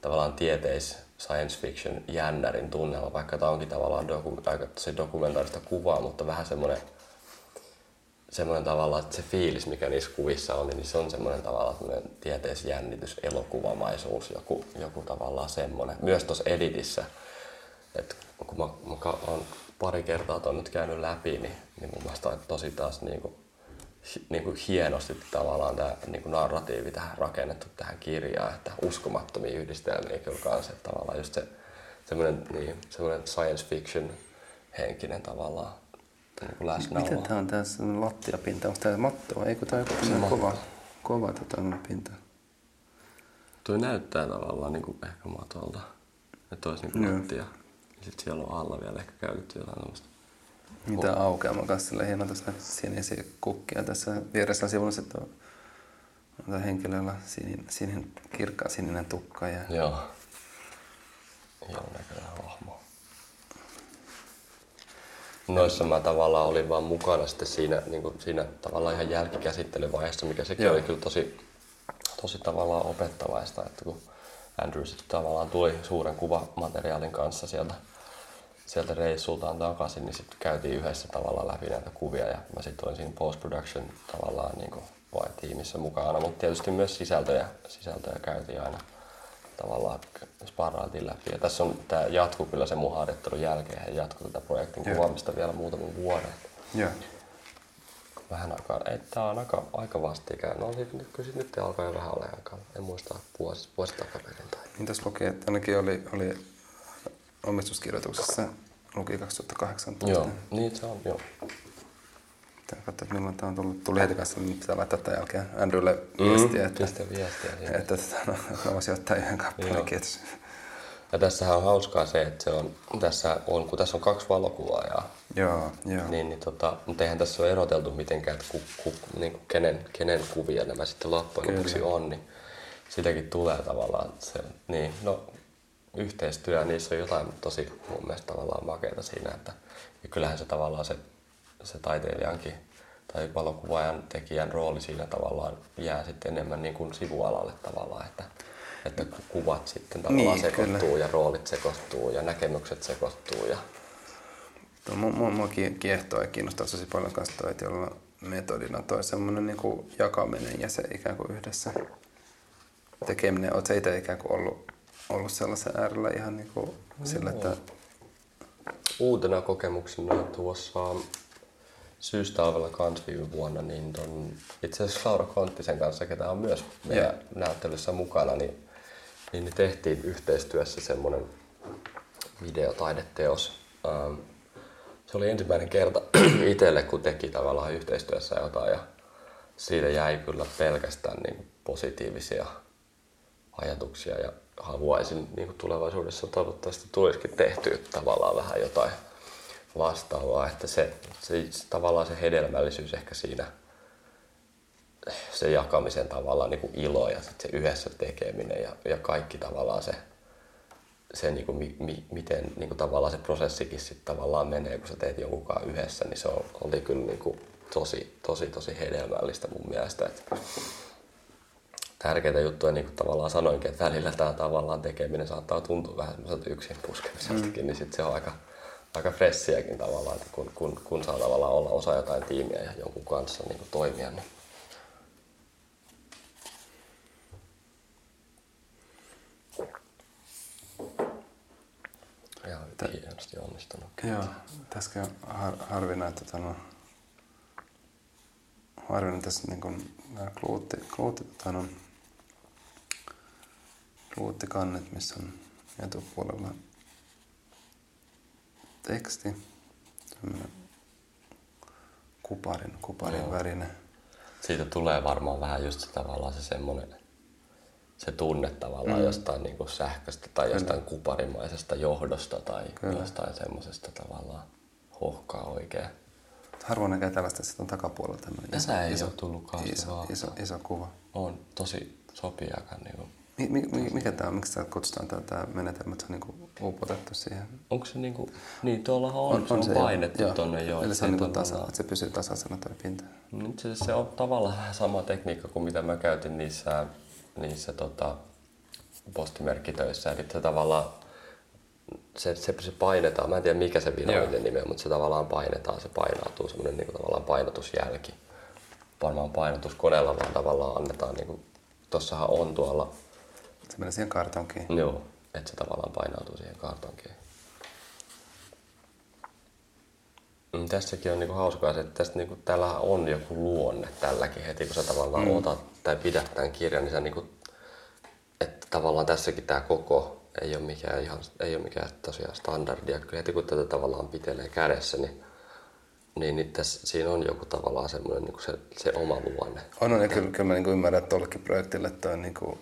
tavallaan tieteis science fiction jännärin tunnelma, vaikka tämä onkin tavallaan doku, aika tosi dokumentaarista kuvaa, mutta vähän semmoinen semmoinen tavalla, että se fiilis, mikä niissä kuvissa on, niin se on semmoinen tavalla semmoinen tieteisjännitys, elokuvamaisuus, joku, joku tavallaan semmoinen. Myös tuossa editissä, että kun mä, mä oon pari kertaa tuon nyt käynyt läpi, niin, niin mun mielestä on tosi taas niin kuin, niin kuin hienosti tavallaan tämä niin kuin narratiivi tähän rakennettu tähän kirjaan, että uskomattomia yhdistelmiä kyllä kanssa, että tavallaan just se semmoinen, niin, semmoinen science fiction henkinen tavallaan niin läsnäolo. Miten tämä on tässä lattiapinta? Onko tämä matto? Eikö tämä joku kova? kova tota pinta. Toi näyttää tavallaan niin kuin ehkä matolta. Että olisi niin Joo. lattia. Ja sitten siellä on alla vielä ehkä käytetty jotain tämmöistä. Mitä aukeama kanssa sillä hieno tuossa sinisiä kukkia. Tässä vieressä sivulla sitten on on henkilöllä sinin, sinin, kirkkaan sininen tukka ja Joo. Hienon näköinen hahmo. Noissa mä tavallaan olin vaan mukana sitten siinä, niin kuin siinä tavallaan ihan jälkikäsittelyvaiheessa, mikä sekin Joo. oli kyllä tosi, tosi tavallaan opettavaista, että kun Andrew sitten tavallaan tuli suuren kuvamateriaalin kanssa sieltä, sieltä reissultaan takaisin, niin sitten käytiin yhdessä tavallaan läpi näitä kuvia ja mä sitten olin siinä post-production tavallaan niin kuin vain tiimissä mukana, mutta tietysti myös sisältöjä, sisältöjä käytiin aina tavallaan sparrailtiin läpi. Ja tässä on, tämä jatkuu kyllä sen mun harjoittelun jälkeen, he jatkuu tätä projektin Joo. kuvaamista vielä muutaman vuoden. Joo. Vähän aikaa, ei, tää on aika, aika vastikään. No sit, nyt- kyllä nyt alkaa jo vähän olla aikaa. En muista vuosi, vuosi takaperin tai. Niin tässä lukee, että ainakin oli, oli omistuskirjoituksessa luki 2018. Joo, niin se on, joo. Katsoa, että milloin tämä on tullut. Tuli heti kanssa, niin pitää laittaa tämän jälkeen Andrewlle viestiä, että, Pistä viestiä sinne. että, että no, mä voisin ottaa yhden kappaleen, Joo. kiitos. Ja tässähän on hauskaa se, että se on, tässä on, kun tässä on kaksi valokuvaajaa, Joo, joo. Niin, niin tota, mutta eihän tässä ole eroteltu mitenkään, että ku, ku, niin kuin kenen, kenen kuvia nämä sitten loppujen Kyllä. lopuksi on, niin sitäkin tulee tavallaan se, niin, no, yhteistyö, niissä on jotain tosi mun mielestä tavallaan makeita siinä, että ja kyllähän se tavallaan se, se taiteilijankin tai valokuvaajan tekijän rooli siinä tavallaan jää sitten enemmän niin kuin sivualalle tavallaan, että, että ku- kuvat sitten tavallaan Niin, sekoittuu kyllä. ja roolit sekoittuu ja näkemykset sekoittuu ja Tuo mua, mua, mua kie- kiehtoo ja kiinnostaa tosi paljon myös toi, että jolla metodina toi semmoinen niin jakaminen ja se ikään kuin yhdessä tekeminen. Oletko itse ikään kuin ollut, ollut sellaisen äärellä ihan niin kuin sillä, että uutena kokemuksena tuossa syystalvella kans viime vuonna, niin ton, itse asiassa Laura Konttisen kanssa, ketä on myös meidän Joo. näyttelyssä mukana, niin, niin, tehtiin yhteistyössä semmoinen videotaideteos. Ähm, se oli ensimmäinen kerta itselle, kun teki tavallaan yhteistyössä jotain ja siitä jäi kyllä pelkästään niin positiivisia ajatuksia ja haluaisin niin tulevaisuudessa toivottavasti tulisikin tehtyä tavallaan vähän jotain vastaavaa, että se, se, se tavallaan se hedelmällisyys ehkä siinä se jakamisen tavallaan niin kuin ilo ja sit se yhdessä tekeminen ja, ja kaikki tavallaan se, se niin kuin mi, mi, miten niin kuin tavallaan se prosessikin sit tavallaan menee, kun sä teet jonkunkaan yhdessä, niin se on, oli kyllä niin kuin tosi, tosi, tosi hedelmällistä mun mielestä. Että tärkeitä juttuja, niin kuin tavallaan sanoinkin, että välillä tämä tavallaan tekeminen saattaa tuntua vähän semmoiselta yksin puskemiseltakin, mm. niin sitten se on aika, aika fressiäkin tavallaan, että kun, kun, kun saa tavallaan olla osa jotain tiimiä ja jonkun kanssa niin kuin toimia, niin ihan hienosti onnistunut. Joo, tässä on har, harvina, että tota, no, harvina tässä niin kuin nämä kluutti, kluutti, tota, no, kluuttikannet, missä on etupuolella teksti, tämmöinen kuparin, kuparin Joo. värinen. Siitä tulee varmaan vähän just se tavallaan se semmoinen, se tunne tavallaan mm. jostain niin kuin sähköstä tai jostain kuparimaisesta johdosta tai Kyllä. jostain semmoisesta tavallaan hohkaa oikein. Harvoin näkee tällaista, että on takapuolella tämmöinen Tätä ei ole tullut kauheasti iso, iso, iso kuva. On tosi sopiakaan. Niin kuin. Mi, mi, mi, mikä tämä on? Miksi tämä kutsutaan tämä, tämä menetelmä, että se on niin upotettu siihen? Onko se niinku, niin tuollahan on, on, se on joo. painettu Joo. tonne jo. Eli se on niin kuin tasa, että se pysyy tasaisena tuo pinta. Nyt se, se on tavallaan vähän sama tekniikka kuin mitä mä käytin niissä, niissä tota, postimerkkitöissä. Eli se tavallaan se, se, se painetaan, mä en tiedä mikä se virallinen nimi on, mutta se tavallaan painetaan, se painautuu, semmoinen niin tavallaan painotusjälki. Varmaan painotuskoneella vaan tavallaan annetaan, niin kuin, tossahan on tuolla, Se menee siihen kartonkiin. joo, että se tavallaan painautuu siihen kartonkiin. Mm, Tässäkin on niinku hauskaa se, että tästä niinku, tällähän on joku luonne tälläkin heti, kun sä tavallaan mm. otat tai pidät tämän kirjan, niin sä niinku, että tavallaan tässäkin tämä koko ei ole mikään ihan, ei ole mikään tosiaan standardia. Kyllä heti kun tätä tavallaan pitelee kädessä, niin niin, niin tässä, siinä on joku tavallaan semmoinen niin se, se oma luonne. On, on ja kyllä, kyllä mä niin ymmärrän, että tuollekin projektille toi, niin kuin,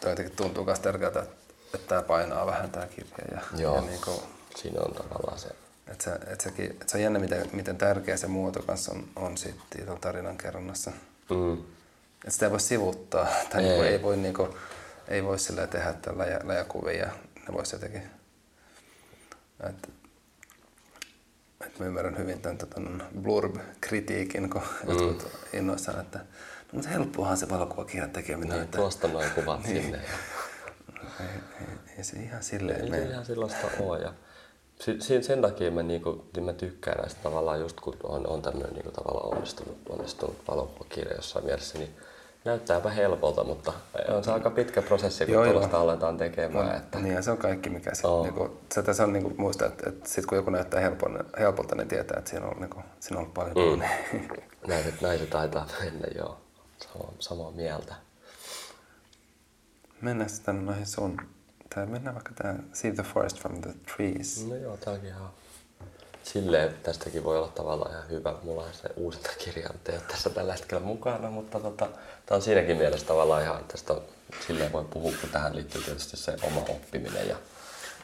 toi jotenkin tuntuu myös tärkeältä, että, että tämä painaa vähän tämä kirja. Ja, Joo, ja niin kuin, siinä on tavallaan se. että se, että sekin, että se on jännä, miten, miten tärkeä se muoto kanssa on, on sitten tarinan kerronnassa. Mm. Että sitä ei voi sivuttaa, tai ei, niin kuin, ei voi, niin kuin, ei voi sillä tehdä että läjä, läjäkuvia, ja ne voisi jotenkin... Että, että mä ymmärrän hyvin tämän, tämän blurb-kritiikin, kun mm. jotkut innoissaan, että no, mutta helppoahan se valokuvakirjan tekeminen. Niin, että, tuosta noin kuvat Niin. sinne. Ei, ei, ei, se ihan silleen Ei se ihan sellaista ole. Ja si- sen takia mä, niinku, niin mä tykkään näistä tavallaan just kun on, on tämmöinen niinku, tavallaan onnistunut, onnistunut valokuvakirja jossain mielessä, niin näyttääpä helpolta, mutta on se aika pitkä prosessi, kun Joo, tuollaista aletaan tekemään. On, Että, Niin, ja se on kaikki, mikä sit, Oo. niinku, se tässä on niinku, muista, että, että sit kun joku näyttää helpolta, helpolta niin tietää, että siinä on, niinku, siinä on ollut paljon Mm. mm. näin, se- näin se taitaa mennä, joo. Samaa, samaa mieltä. Mennään sitten noihin sun, tai mennään vaikka tää See the forest from the trees. No joo, tää onkin ihan... Silleen tästäkin voi olla tavallaan ihan hyvä. Mulla on se ei ole tässä tällä hetkellä mukana, mutta tota, tää on siinäkin mielessä tavallaan ihan tästä silleen voi puhua, kun tähän liittyy tietysti se oma oppiminen ja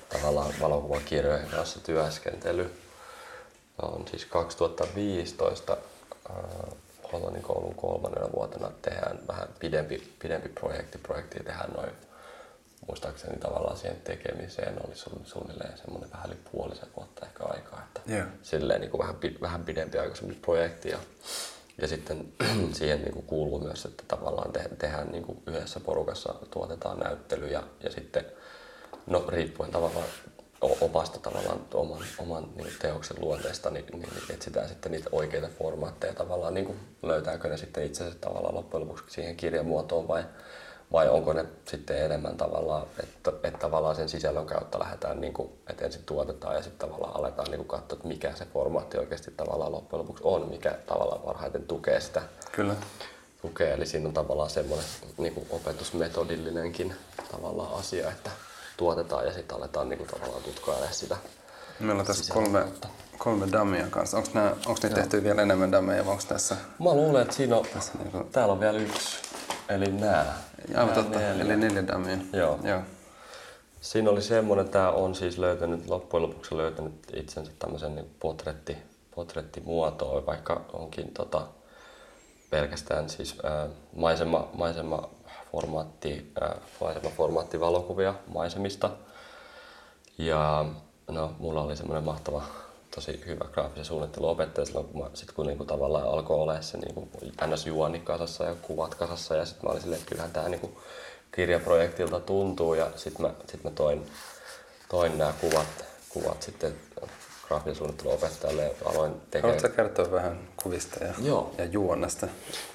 tavallaan valokuvakirjojen kanssa työskentely. On siis 2015 äh, Hollannin koulun kolmannena vuotena tehdään vähän pidempi, pidempi projekti. Projekti tehdään noin muistaakseni tavallaan siihen tekemiseen oli suunnilleen semmoinen vähän yli puolisen vuotta ehkä aikaa. Että Joo. Silleen niin kuin vähän, vähän pidempi aikaisempi projekti. Ja, ja sitten siihen niin kuin kuuluu myös, että tavallaan te- tehdään niin kuin yhdessä porukassa, tuotetaan näyttely ja, ja sitten no, riippuen tavallaan omasta tavallaan oman, oman niin kuin teoksen luonteesta, niin, niin, niin etsitään sitten niitä oikeita formaatteja tavallaan, niin kuin löytääkö ne sitten itse asiassa tavallaan loppujen lopuksi siihen kirjamuotoon vai, vai onko ne sitten enemmän tavallaan, että, että tavallaan sen sisällön kautta lähdetään, niin kuin, että ensin tuotetaan ja sitten tavallaan aletaan niin kuin katsoa, että mikä se formaatti oikeasti tavallaan loppujen lopuksi on, mikä tavallaan parhaiten tukee sitä Kyllä. tukee. Eli siinä on tavallaan semmoinen niin kuin opetusmetodillinenkin tavallaan asia, että tuotetaan ja sitten aletaan niin kuin tavallaan tutkailla sitä. Meillä on tässä kolme, kolme dammia kanssa. Onko nämä, onko ne tehty vielä enemmän dammeja vai onko tässä? Mä luulen, että siinä on, Tässä niinku- täällä on vielä yksi, eli nää. Aivan totta, neljä. eli neljä dammia. Joo. Joo. Siinä oli semmoinen, tämä on siis löytänyt, loppujen lopuksi löytänyt itsensä tämmöisen niin potretti, potrettimuotoon, vaikka onkin tota, pelkästään siis ää, maisema, maisema formaatti, ää, maisemaformaatti valokuvia maisemista. Ja no, mulla oli semmoinen mahtava, tosi hyvä graafisen suunnitteluopettaja silloin, kun, mä, sit kun niinku tavallaan alkoi olla se niinku NS-juoni kasassa ja kuvat kasassa. Ja sitten mä olin silleen, että kyllähän tämä niinku kirjaprojektilta tuntuu. Ja sitten mä, sit mä toin, toin nämä kuvat, kuvat sitten graafisen suunnitteluopettajalle ja aloin tekemään. Haluatko kertoa vähän kuvista ja, Joo. ja juonnasta?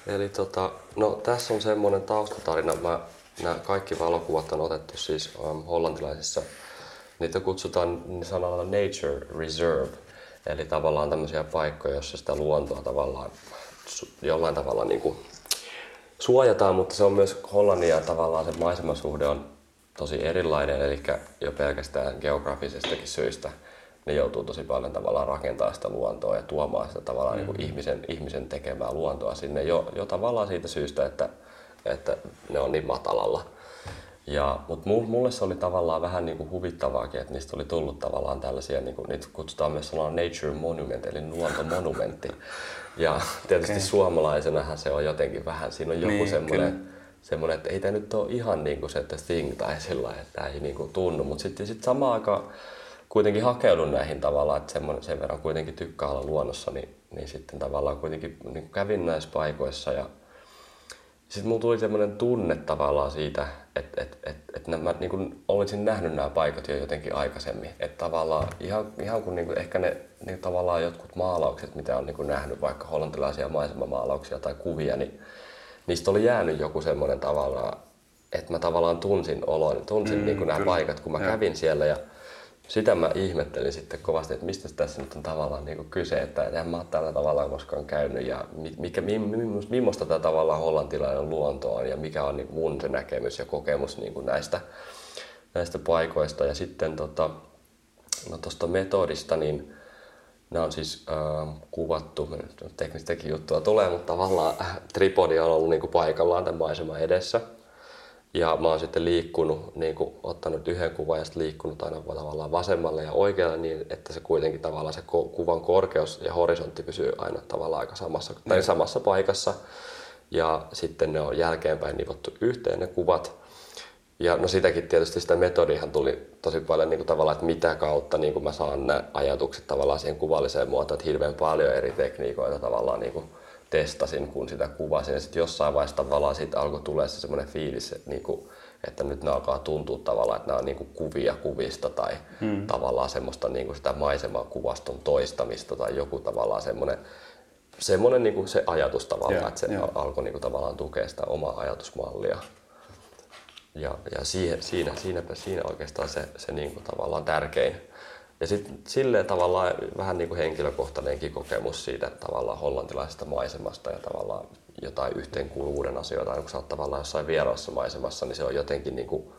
Eli tota, no tässä on semmoinen taustatarina. Mä, nämä kaikki valokuvat on otettu siis um, hollantilaisissa, niitä kutsutaan niin sanalla nature reserve, eli tavallaan tämmöisiä paikkoja, joissa sitä luontoa tavallaan jollain tavalla niin kuin suojataan, mutta se on myös Hollannin ja tavallaan se maisemasuhde on tosi erilainen, eli jo pelkästään geografisestakin syistä ne joutuu tosi paljon tavallaan rakentamaan sitä luontoa ja tuomaan sitä tavallaan mm-hmm. niin kuin ihmisen, ihmisen tekemää luontoa sinne jo, jo tavallaan siitä syystä, että, että ne on niin matalalla. Ja, mutta mulle se oli tavallaan vähän niin kuin huvittavaakin, että niistä oli tullut tavallaan tällaisia, niin kuin, niitä kutsutaan myös sanalla nature monument, eli luontomonumentti. Ja tietysti okay. suomalaisenahan se on jotenkin vähän, siinä on joku Niin, semmoinen, kyllä. semmoinen, että ei tämä nyt ole ihan niin kuin se the thing tai sillä että tämä ei niin kuin tunnu. Mutta sitten sit samaan aikaan kuitenkin hakeudun näihin tavallaan, että semmoinen, sen verran kuitenkin tykkää olla luonnossa, niin, niin sitten tavallaan kuitenkin niin kuin kävin näissä paikoissa ja sitten mulla tuli semmoinen tunne tavallaan siitä, että et, et, et mä niin kuin olisin nähnyt nämä paikat jo jotenkin aikaisemmin. Että tavallaan ihan, ihan kun niin kuin ehkä ne niin tavallaan jotkut maalaukset, mitä on niin kuin nähnyt, vaikka hollantilaisia maisemamaalauksia tai kuvia, niin niistä oli jäänyt joku semmoinen tavallaan, että mä tavallaan tunsin olon, tunsin Mm, niin kuin nämä paikat, kun mä Joo. kävin siellä ja sitä mä ihmettelin sitten kovasti, että mistä tässä nyt on tavallaan niin kuin kyse, että en mä ole täällä tavallaan koskaan käynyt ja mi- mikä, mi, mi, millaista tämä tavallaan hollantilainen luonto on ja mikä on niin mun se näkemys ja kokemus niin kuin näistä, näistä paikoista. Ja sitten tota, no metodista, niin Nämä on siis äh, kuvattu, teknistäkin juttua tulee, mutta tavallaan äh, tripodi on ollut niin kuin paikallaan tämän maiseman edessä. Ja mä oon sitten liikkunut, niin kuin, ottanut yhden kuvan ja sitten liikkunut aina tavallaan vasemmalle ja oikealle niin, että se kuitenkin tavallaan se kuvan korkeus ja horisontti pysyy aina tavallaan aika samassa, tai samassa paikassa. Ja sitten ne on jälkeenpäin nivottu yhteen ne kuvat. Ja no sitäkin tietysti sitä metodiahan tuli tosi paljon niin kuin tavallaan, että mitä kautta niin kuin mä saan nämä ajatukset tavallaan siihen kuvalliseen muotoon, että hirveän paljon eri tekniikoita tavallaan niin kuin testasin, kun sitä kuvasin. Ja sitten jossain vaiheessa tavallaan siitä alkoi tulla se semmoinen fiilis, että, niin kuin, että nyt ne alkaa tuntua tavallaan, että nämä on niin kuin kuvia kuvista tai hmm. tavallaan semmoista niin kuin sitä maiseman kuvaston toistamista tai joku tavallaan semmoinen semmoinen niin kuin se ajatus tavallaan, yeah, että se yeah. alkoi niin kuin tavallaan tukea sitä omaa ajatusmallia. Ja, ja siihen, siinä, siinä, siinä oikeastaan se, se niin kuin tavallaan tärkein. Ja sitten silleen tavallaan vähän niin kuin henkilökohtainenkin kokemus siitä tavallaan hollantilaisesta maisemasta ja tavallaan jotain yhteenkuuluvuuden asioita. Kun sä oot tavallaan jossain vieraassa maisemassa, niin se on jotenkin niin kuin,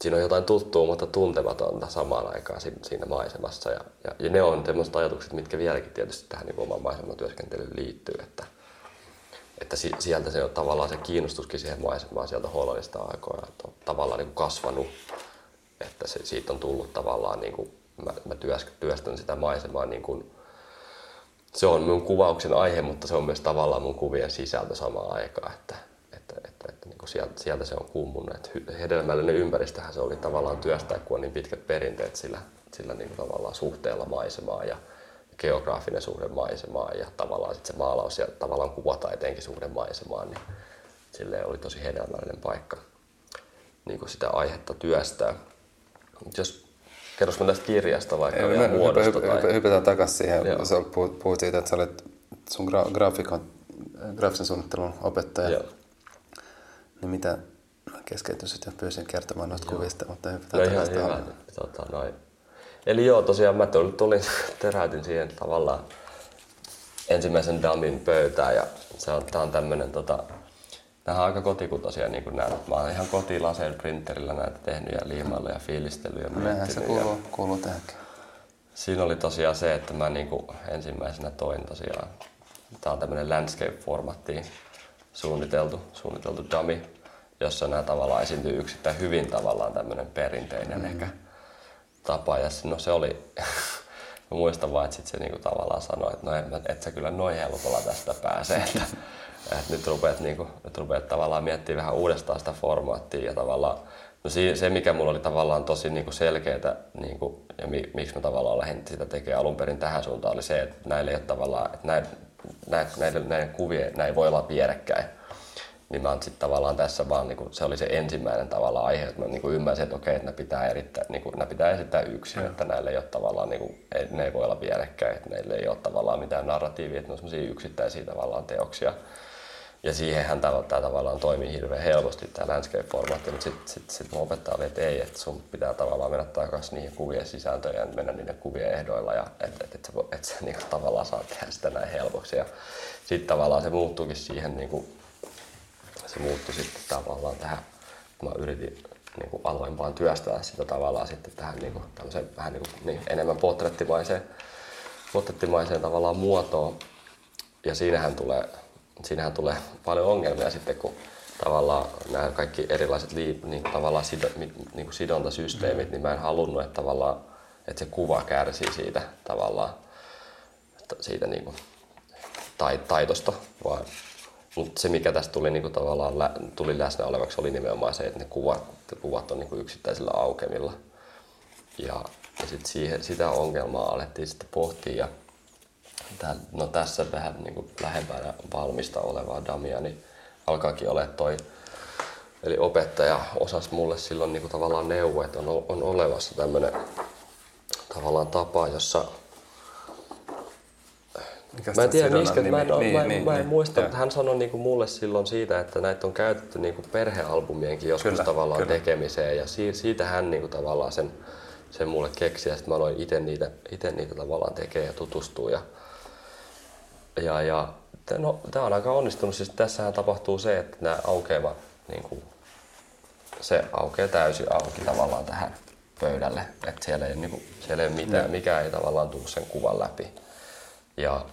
siinä on jotain tuttua, mutta tuntematonta samaan aikaan siinä maisemassa. Ja, ja, ja ne on sellaiset ajatukset, mitkä vieläkin tietysti tähän niin oman maisematyöskentelyyn liittyy. Että, että sieltä se on tavallaan se kiinnostuskin siihen maisemaan sieltä Hollannista aikoina, että on tavallaan niin kuin kasvanut, että se, siitä on tullut tavallaan, niin kuin, mä, mä työstän sitä maisemaa niin kuin, se on mun kuvauksen aihe, mutta se on myös tavallaan mun kuvien sisältö samaan aikaan, että, että, että, että niin kuin sieltä, sieltä se on kummunut. Että hedelmällinen ympäristöhän se oli tavallaan työstää, kun on niin pitkät perinteet sillä, sillä niin kuin tavallaan suhteella maisemaa ja, geograafinen suhde maisemaan ja tavallaan sit se maalaus ja tavallaan kuvataiteenkin suhde maisemaan, niin sille oli tosi hedelmällinen paikka niin kuin sitä aihetta työstää. Jos kerros tästä kirjasta vaikka Ei, vielä muodosta. Hyp, tai... Hypätään takaisin siihen. Joo. Sä puhuit siitä, että sä olet sun gra- graafikon, graafisen suunnittelun opettaja. Joo. Niin mitä, keskeytyisit ja pyysin kertomaan noista Joo. kuvista, mutta hypätään no takaisin. Ihan hyvä. Tota, noin Eli joo, tosiaan mä tulin, tulin teräytin siihen tavallaan ensimmäisen damin pöytään ja se on, tää on tämmönen tota, Tämähän on aika kotikutoisia niin kuin näet. Mä oon ihan kotilaseen printerillä näitä tehnyt ja liimailla ja fiilistellyt ja Näinhän se kuuluu, ja... kuuluu tähänkin. Siinä oli tosiaan se, että mä niin kuin ensimmäisenä toin tosiaan, tää on tämmönen landscape-formattiin suunniteltu, suunniteltu dummy, jossa nämä tavallaan esiintyy yksittäin hyvin tavallaan tämmönen perinteinen mm. ehkä tapa. Ja no se oli, mä muistan vaan, että sit se niinku tavallaan sanoi, että no et, et sä kyllä noin helpolla tästä pääse. Että, että nyt, rupeat, niinku, nyt rupeat tavallaan miettimään vähän uudestaan sitä formaattia ja tavallaan No se, mikä mulla oli tavallaan tosi niinku selkeää niinku, ja mi, miksi mä tavallaan lähdin sitä tekemään alun perin tähän suuntaan, oli se, että näillä ei ole tavallaan, että näin, näiden, näiden kuvien näin voi olla vierekkäin niin mä sitten tavallaan tässä vaan, niin kuin, se oli se ensimmäinen tavallaan aihe, että mä niin kuin ymmärsin, että okei, että ne pitää, erittää, niin kuin, ne pitää esittää yksin, mm. että näille ei ole tavallaan, niin kuin, ei, ne ei voi olla vierekkäin, että neille ei ole tavallaan mitään narratiivia, että ne on sellaisia yksittäisiä tavallaan teoksia. Ja siihenhän tämä, tämä tavallaan toimii hirveän helposti tämä landscape-formaatti, mutta sitten sit, sit mun opettaja oli, että ei, että sun pitää tavallaan mennä takaisin niihin kuvien sisältöön ja mennä niiden kuvien ehdoilla ja että et, et, et, et sä niin tavallaan saa tehdä sitä näin helpoksi. Ja sitten tavallaan se muuttuukin siihen niin kuin, se muuttui sitten tavallaan tähän, kun mä yritin niin kuin aloin vaan työstää sitä tavallaan sitten tähän niin kuin, vähän niin kuin, niin, enemmän portrettimaiseen, portrettimaiseen tavallaan muotoon. Ja siinähän tulee, siinähän tulee paljon ongelmia sitten, kun tavallaan nämä kaikki erilaiset liip, niin tavallaan sido, niin kuin sidontasysteemit, mm. niin mä en halunnut, että tavallaan että se kuva kärsii siitä tavallaan siitä niin kuin, taitosta, vaan mutta se, mikä tästä tuli niinku tavallaan lä- tuli läsnä olevaksi, oli nimenomaan se, että ne kuvat, kuvat on niinku yksittäisillä aukemilla. Ja, ja sit siihen, sitä ongelmaa alettiin sitten pohtia. Ja tää, no tässä vähän niinku lähempänä valmista olevaa damia, niin alkaakin olla toi Eli opettaja osasi mulle silloin niinku tavallaan neuvoa, että on, on olevassa tämmöinen tavallaan tapa, jossa Mikäs mä en tiedä, miksi, mä en, niin, mä, niin, mä en niin, muista, mutta hän sanoi niin kuin mulle silloin siitä, että näitä on käytetty niin kuin perhealbumienkin joskus kyllä, tavallaan kyllä. tekemiseen ja si, siitä hän niin kuin tavallaan sen, sen mulle keksi ja sitten mä aloin itse niitä, ite niitä tavallaan tekemään ja tutustua ja, ja, ja no, tämä on aika onnistunut, siis tässähän tapahtuu se, että nämä aukeava, niin kuin, se aukeaa täysin auki tavallaan tähän, pöydälle. Että siellä ei, niinku, siellä ei mitään, mikä ei tavallaan tule sen kuvan läpi. Ja,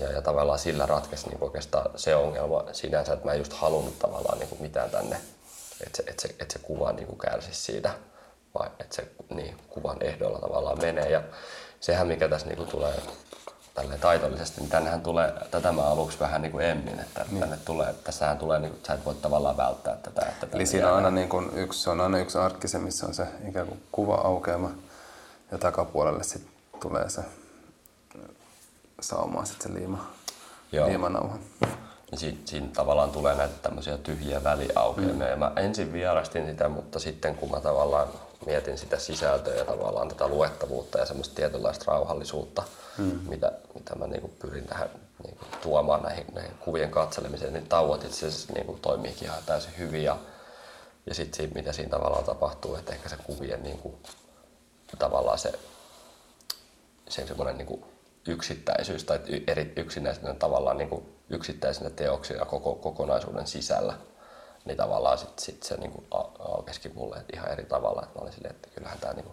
ja, ja tavallaan sillä ratkesi niin oikeastaan se ongelma sinänsä, että mä en just halunnut tavallaan niin mitään tänne, että se, että se, että se kuva niin kärsisi siitä, vai että se niin, kuvan ehdoilla tavallaan menee. Ja sehän mikä tässä niin tulee tälleen taitollisesti, niin tännehän tulee, tätä mä aluksi vähän niin kuin emmin, että niin. tänne tulee, tässähän tulee, niin kuin, sä et voi tavallaan välttää tätä. Että Eli siinä on aina niin kuin yksi, se on aina yksi arkki se, missä on se ikään kuin kuva-aukeama ja takapuolelle sitten tulee se saumaa sitten se liima, Joo. liimanauha. Ja siinä, siinä tavallaan tulee näitä tämmöisiä tyhjiä väliaukeamia. Mm. Ja mä ensin vierastin sitä, mutta sitten kun mä tavallaan mietin sitä sisältöä ja tavallaan tätä luettavuutta ja semmoista tietynlaista rauhallisuutta, mm. mitä, mitä mä niin pyrin tähän niin tuomaan näihin, näihin kuvien katselemiseen, niin tauot itse asiassa niin toimiikin ihan täysin hyvin. Ja, ja sitten mitä siinä tavallaan tapahtuu, että ehkä se kuvien niin kuin, tavallaan se, se semmoinen niin yksittäisyys tai eri yksinäisenä tavallaan niin kuin yksittäisenä teoksina koko kokonaisuuden sisällä, niin tavallaan sit, sit se niin kuin aukesikin mulle ihan eri tavalla. Että mä olin silleen, että kyllähän tämä niin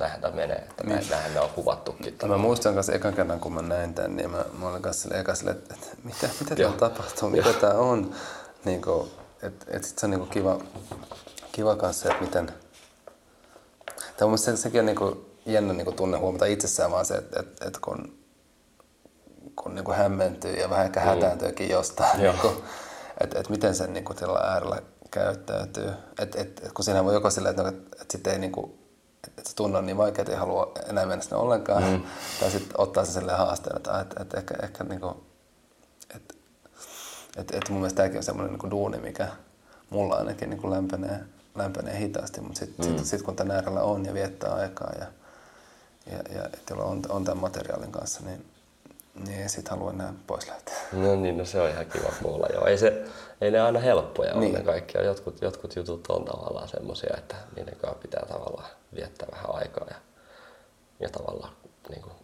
näinhän tämä menee, että niin. näinhän ne on kuvattukin. Mä muistan kanssa ekan kerran, kun mä näin tämän, niin mä, mä olin kanssa eka sille, että, että mitä, mitä täällä tapahtuu, mitä tämä on. Niin kuin, että, että sit se on niin kuin kiva, kiva kanssa, että miten... Tai mun se, sekin on niin kuin jännä niin kuin tunne huomata itsessään vaan se, että, että, että kun, kun niin kuin hämmentyy ja vähän ehkä mm. hätääntyykin jostain, niin kuin, että, että miten sen niin kuin, äärellä käyttäytyy. Et, et, et, kun siinä voi joko silleen, että, että, että sitten ei niin kuin, että se tunne on niin vaikea, että ei halua enää mennä sinne ollenkaan. Mm. Tai sitten ottaa se silleen haasteen, että, että, että ehkä, ehkä niin kuin, että, että, että mun mielestä tämäkin on semmoinen niin duuni, mikä mulla ainakin niin kuin lämpenee, lämpenee hitaasti, mutta sitten mm. sit, sit, kun tämän äärellä on ja viettää aikaa ja, ja, ja että on, on tämän materiaalin kanssa, niin, niin sit halua enää pois lähteä. No niin, no se on ihan kiva kuulla. Joo. Ei, se, ei ne aina helppoja niin. ole ne kaikki. Jotkut, jotkut jutut on tavallaan semmoisia, että niiden kanssa pitää tavallaan viettää vähän aikaa ja, ja tavallaan niin kuin,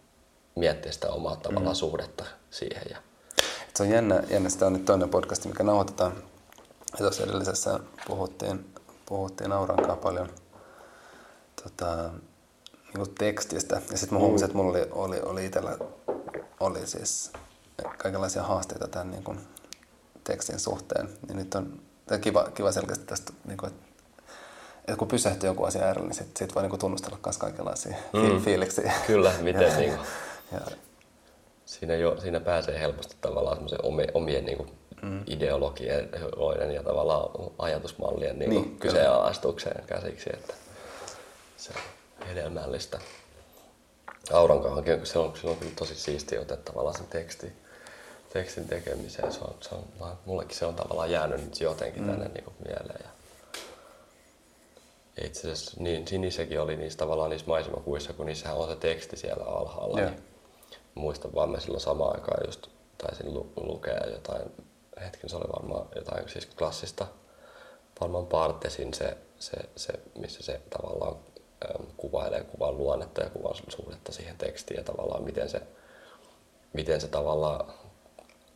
miettiä sitä omaa tavallaan mm. suhdetta siihen. Ja... Se on jännä, jännä, sitä on nyt toinen podcast, mikä nauhoitetaan. Ja tuossa edellisessä puhuttiin, puhuttiin Aurankaan paljon tota, niin tekstistä. Ja sitten mä huomasin, että mulla oli, oli, oli itsellä oli siis kaikenlaisia haasteita tämän niin kuin, tekstin suhteen. Niin nyt on kiva, kiva selkeästi tästä, niin kuin, että, että kun pysähtyy joku asia äärellä, niin sitten sit voi niin kuin, tunnustella myös kaikenlaisia mm. fiiliksiä. Kyllä, miten ja, niin kuin, ja, siinä, jo, siinä pääsee helposti tavallaan omien, omien niin kuin, mm. ideologioiden ja tavallaan ajatusmallien niin niin, kyseenalaistukseen käsiksi, että se on hedelmällistä. Aurankahankin, se on, se on kyllä tosi siistiä ottaa tavallaan sen teksti, tekstin tekemiseen. Se on, se on, mullekin se on tavallaan jäänyt nyt jotenkin mm. tänne niin kuin mieleen. Ja itse asiassa niin sinissäkin oli niissä tavallaan niissä maisemakuvissa, kun niissähän on se teksti siellä alhaalla. Yeah. Niin muistan vaan me silloin samaan aikaan just taisin lu- lukea jotain, hetken se oli varmaan jotain siis klassista, varmaan Partesin se, se, se missä se tavallaan kuvailee kuvan luonnetta ja kuvan suhdetta siihen tekstiin ja tavallaan miten se, miten se tavallaan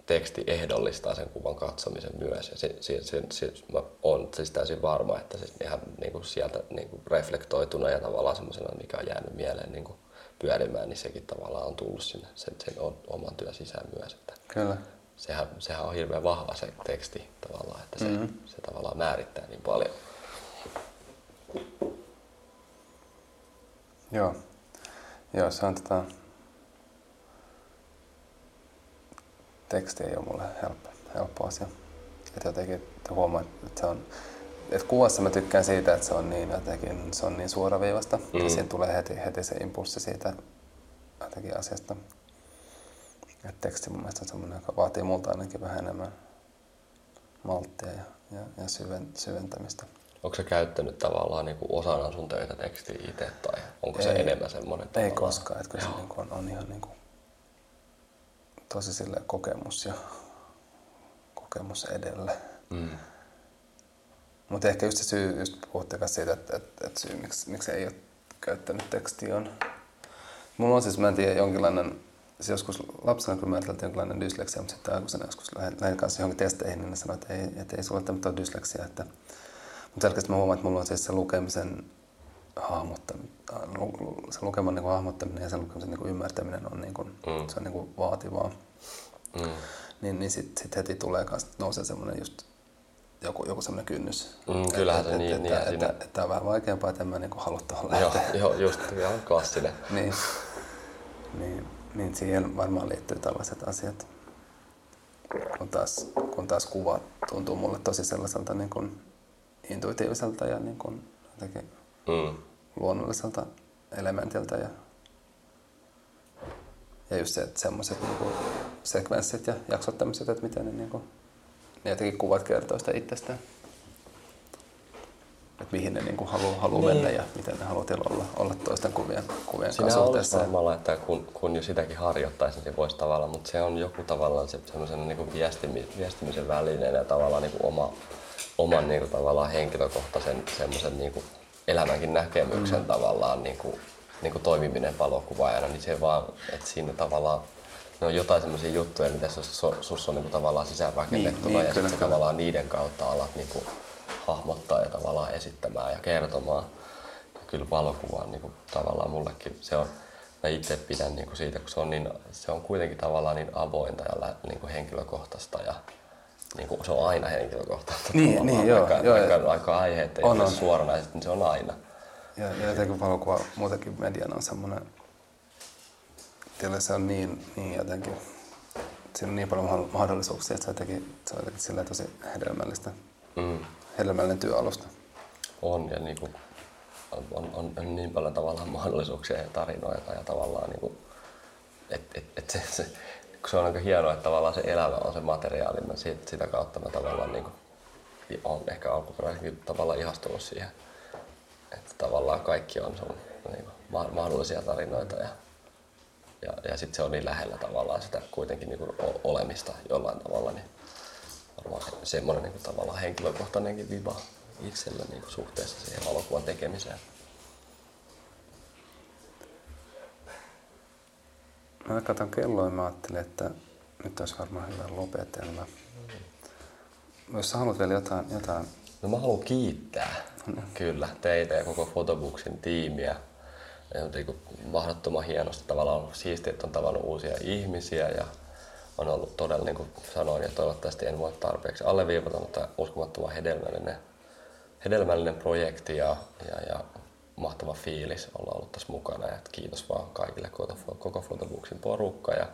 teksti ehdollistaa sen kuvan katsomisen myös. Ja se, se, se, se, mä olen siis täysin varma, että se ihan niin kuin sieltä niin kuin reflektoituna ja tavallaan semmoisena, mikä on jäänyt mieleen niin kuin pyörimään, niin sekin tavallaan on tullut sinne sen, sen oman työn sisään myös. Että Kyllä. Sehän, sehän on hirveän vahva se teksti tavallaan, että se, mm-hmm. se tavallaan määrittää niin paljon. Joo. Joo, se on tota... Teksti ei ole mulle helppo, helppo asia. Että jotenkin huomaa, että se on... Että kuvassa mä tykkään siitä, että se on niin jotenkin, se on niin suoraviivasta. Mm. Siinä tulee heti, heti se impulssi siitä jotenkin asiasta. Että teksti mun mielestä on semmoinen, joka vaatii multa ainakin vähän enemmän malttia ja, ja, ja syven, syventämistä. Onko se käyttänyt tavallaan niin kuin osana sun töitä tekstiä itse tai onko ei, se enemmän semmoinen? Ei tavallaan? koskaan, että kyllä se niin kuin on, on ihan niin kuin tosi sille kokemus ja kokemus edelle. Mm. Mutta ehkä just se syy, just puhutte siitä, että, että, että syy miksi, miksi ei ole käyttänyt tekstiä on. Mulla on siis, mä en tiedä, jonkinlainen, siis joskus lapsena kun mä ajattelin jonkinlainen dysleksia, mutta sitten aikuisena joskus lähdin, kanssa johonkin testeihin, niin ne sanoivat, että ei, että ei sulle tämmöistä dysleksia, että mutta selkeästi mä huomaan, että mulla on siis se lukemisen hahmottaminen, se lukeman niin kuin hahmottaminen ja sen lukemisen niin kuin ymmärtäminen on, niin kuin, mm. se on niin kuin vaativaa. Mm. Niin, niin sitten sit heti tulee kanssa, nousee semmoinen just joku, joku semmoinen kynnys. Mm, kyllähän se et, niin, et, niin että, siinä... että, että, tämä on vähän vaikeampaa, että en mä niin halua tuohon Joo, lähteä. joo, just ihan klassinen. niin, niin, niin siihen varmaan liittyy tällaiset asiat. Kun taas, kun taas kuva tuntuu mulle tosi sellaiselta niin kuin intuitiiviselta ja niin kuin jotenkin mm. luonnolliselta elementiltä. Ja, ja just se, että semmoiset niin kuin sekvenssit ja jaksottamiset, että miten ne, niin kuin, ne jotenkin kuvat kertoo sitä itsestään. Että mihin ne niin kuin haluaa halu niin. mennä ja miten ne haluaa olla, olla toisten kuvien, kuvien Siinä kanssa olisi varmaan, että kun, kun jo sitäkin harjoittaisi, niin se voisi tavallaan, mutta se on joku tavallaan se, semmoisen niin kuin viestimi, viestimisen välineen ja tavallaan niin kuin oma, oman niin kuin, tavallaan henkilökohtaisen semmoisen niin kuin elämänkin näkemyksen mm. tavallaan niin kuin, niin kuin toimiminen valokuvaajana, niin se vaan, että siinä tavallaan ne on jotain semmoisia juttuja, mitä sus on niin kuin tavallaan sisäänrakennettuna niin, niin, ja sitten tavallaan niiden kautta alat niin kuin hahmottaa ja tavallaan esittämään ja kertomaan. Ja kyllä valokuva on niin kuin, tavallaan mullekin, se on, mä itse pidän niin kuin siitä, kun se on, niin, se on kuitenkin tavallaan niin avointa ja niin kuin henkilökohtaista ja niin kuin, se on aina henkilökohtaista. Niin, niin joo, vaikka, joo, vaikka, vaikka aiheet ei on, ole suoranaiset, niin se on aina. Ja, ja jotenkin valokuva muutenkin mediana on semmoinen, se on niin, niin jotenkin, siinä on niin paljon mahdollisuuksia, että se on jotenkin, se on jotenkin tosi hedelmällistä, mm. hedelmällinen työalusta. On ja niin kuin, on, on, on, niin paljon tavallaan mahdollisuuksia ja tarinoita ja tavallaan niin kuin, et, et, et se, se, se on aika hienoa, että tavallaan se elämä on se materiaali. Mä siitä, sitä kautta mä tavallaan niin kuin, on ehkä alkuperäisenkin tavallaan ihastunut siihen, että tavallaan kaikki on sun niin kuin, mahdollisia tarinoita ja, ja, ja sitten se on niin lähellä tavallaan sitä kuitenkin niin kuin olemista jollain tavalla, niin varmaan semmoinen niin kuin, tavallaan henkilökohtainenkin viba itsellä niin kuin, suhteessa siihen valokuvan tekemiseen. Mä katson kelloa ja mä ajattelin, että nyt olisi varmaan hyvä lopetella. Jos sä haluat vielä jotain, jotain No mä haluan kiittää mm. kyllä teitä ja koko Photobooksin tiimiä. Ja on niin mahdottoman hienosti tavallaan ollut siistiä, että on tavannut uusia ihmisiä ja on ollut todella, niin kuin sanoin, ja toivottavasti en voi tarpeeksi alleviivata, mutta uskomattoman hedelmällinen, hedelmällinen projekti ja, ja, ja mahtava fiilis olla ollut tässä mukana. Ja kiitos vaan kaikille koko, koko Photobooksin porukka. Ja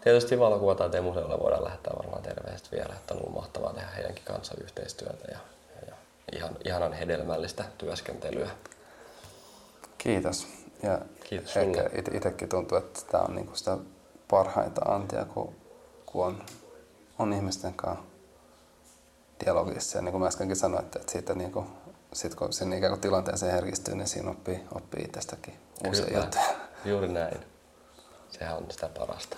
tietysti valokuvataiteen museolle voidaan lähettää varmaan terveiset vielä, että on ollut mahtavaa tehdä heidänkin kanssa yhteistyötä ja, ja, ihan, ihanan hedelmällistä työskentelyä. Kiitos. Ja Kiitos ehkä itsekin tuntuu, että tämä on niinku sitä parhaita antia, kun, kun on, on ihmisten kanssa dialogissa. Ja niin kuin mä äskenkin sanoin, että, että siitä niin kuin sitten kun sen ikään kuin tilanteeseen herkistyy, niin siinä oppii, oppii itsestäkin uusia juttuja. Juuri näin. Sehän on sitä parasta.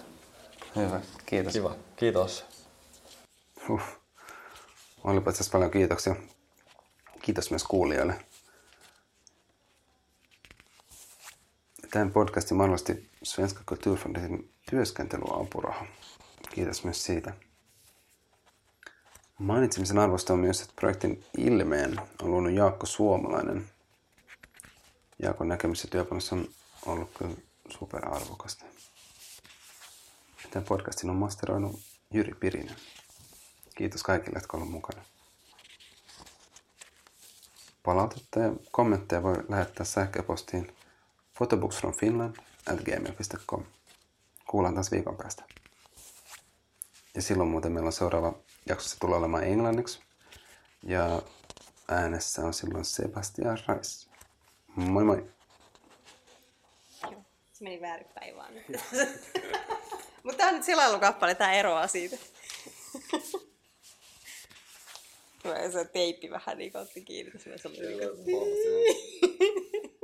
Hyvä, kiitos. Kiva, kiitos. Huh. Olipa itse paljon kiitoksia. Kiitos myös kuulijoille. Tämän podcastin mahdollisesti Svenska Kulturfondin työskentelyapuraha. Kiitos myös siitä. Mainitsemisen arvosta on myös, että projektin ilmeen on luonut Jaakko Suomalainen. Jaakon näkemys ja on ollut kyllä superarvokasta. Tämän podcastin on masteroinut Jyri Pirinen. Kiitos kaikille, jotka ovat mukana. Palautetta ja kommentteja voi lähettää sähköpostiin photobooksfromfinland at gmail.com. Kuullaan taas viikon päästä. Ja silloin muuten meillä on seuraava jaksossa tulee olemaan englanniksi. Ja äänessä on silloin Sebastian Reis. Moi moi! Joo, se meni väärinpäin vaan. Mutta tämä on nyt selailukappale, tämä eroaa siitä. Tulee se teippi vähän niin otti kiinni, se oli niin.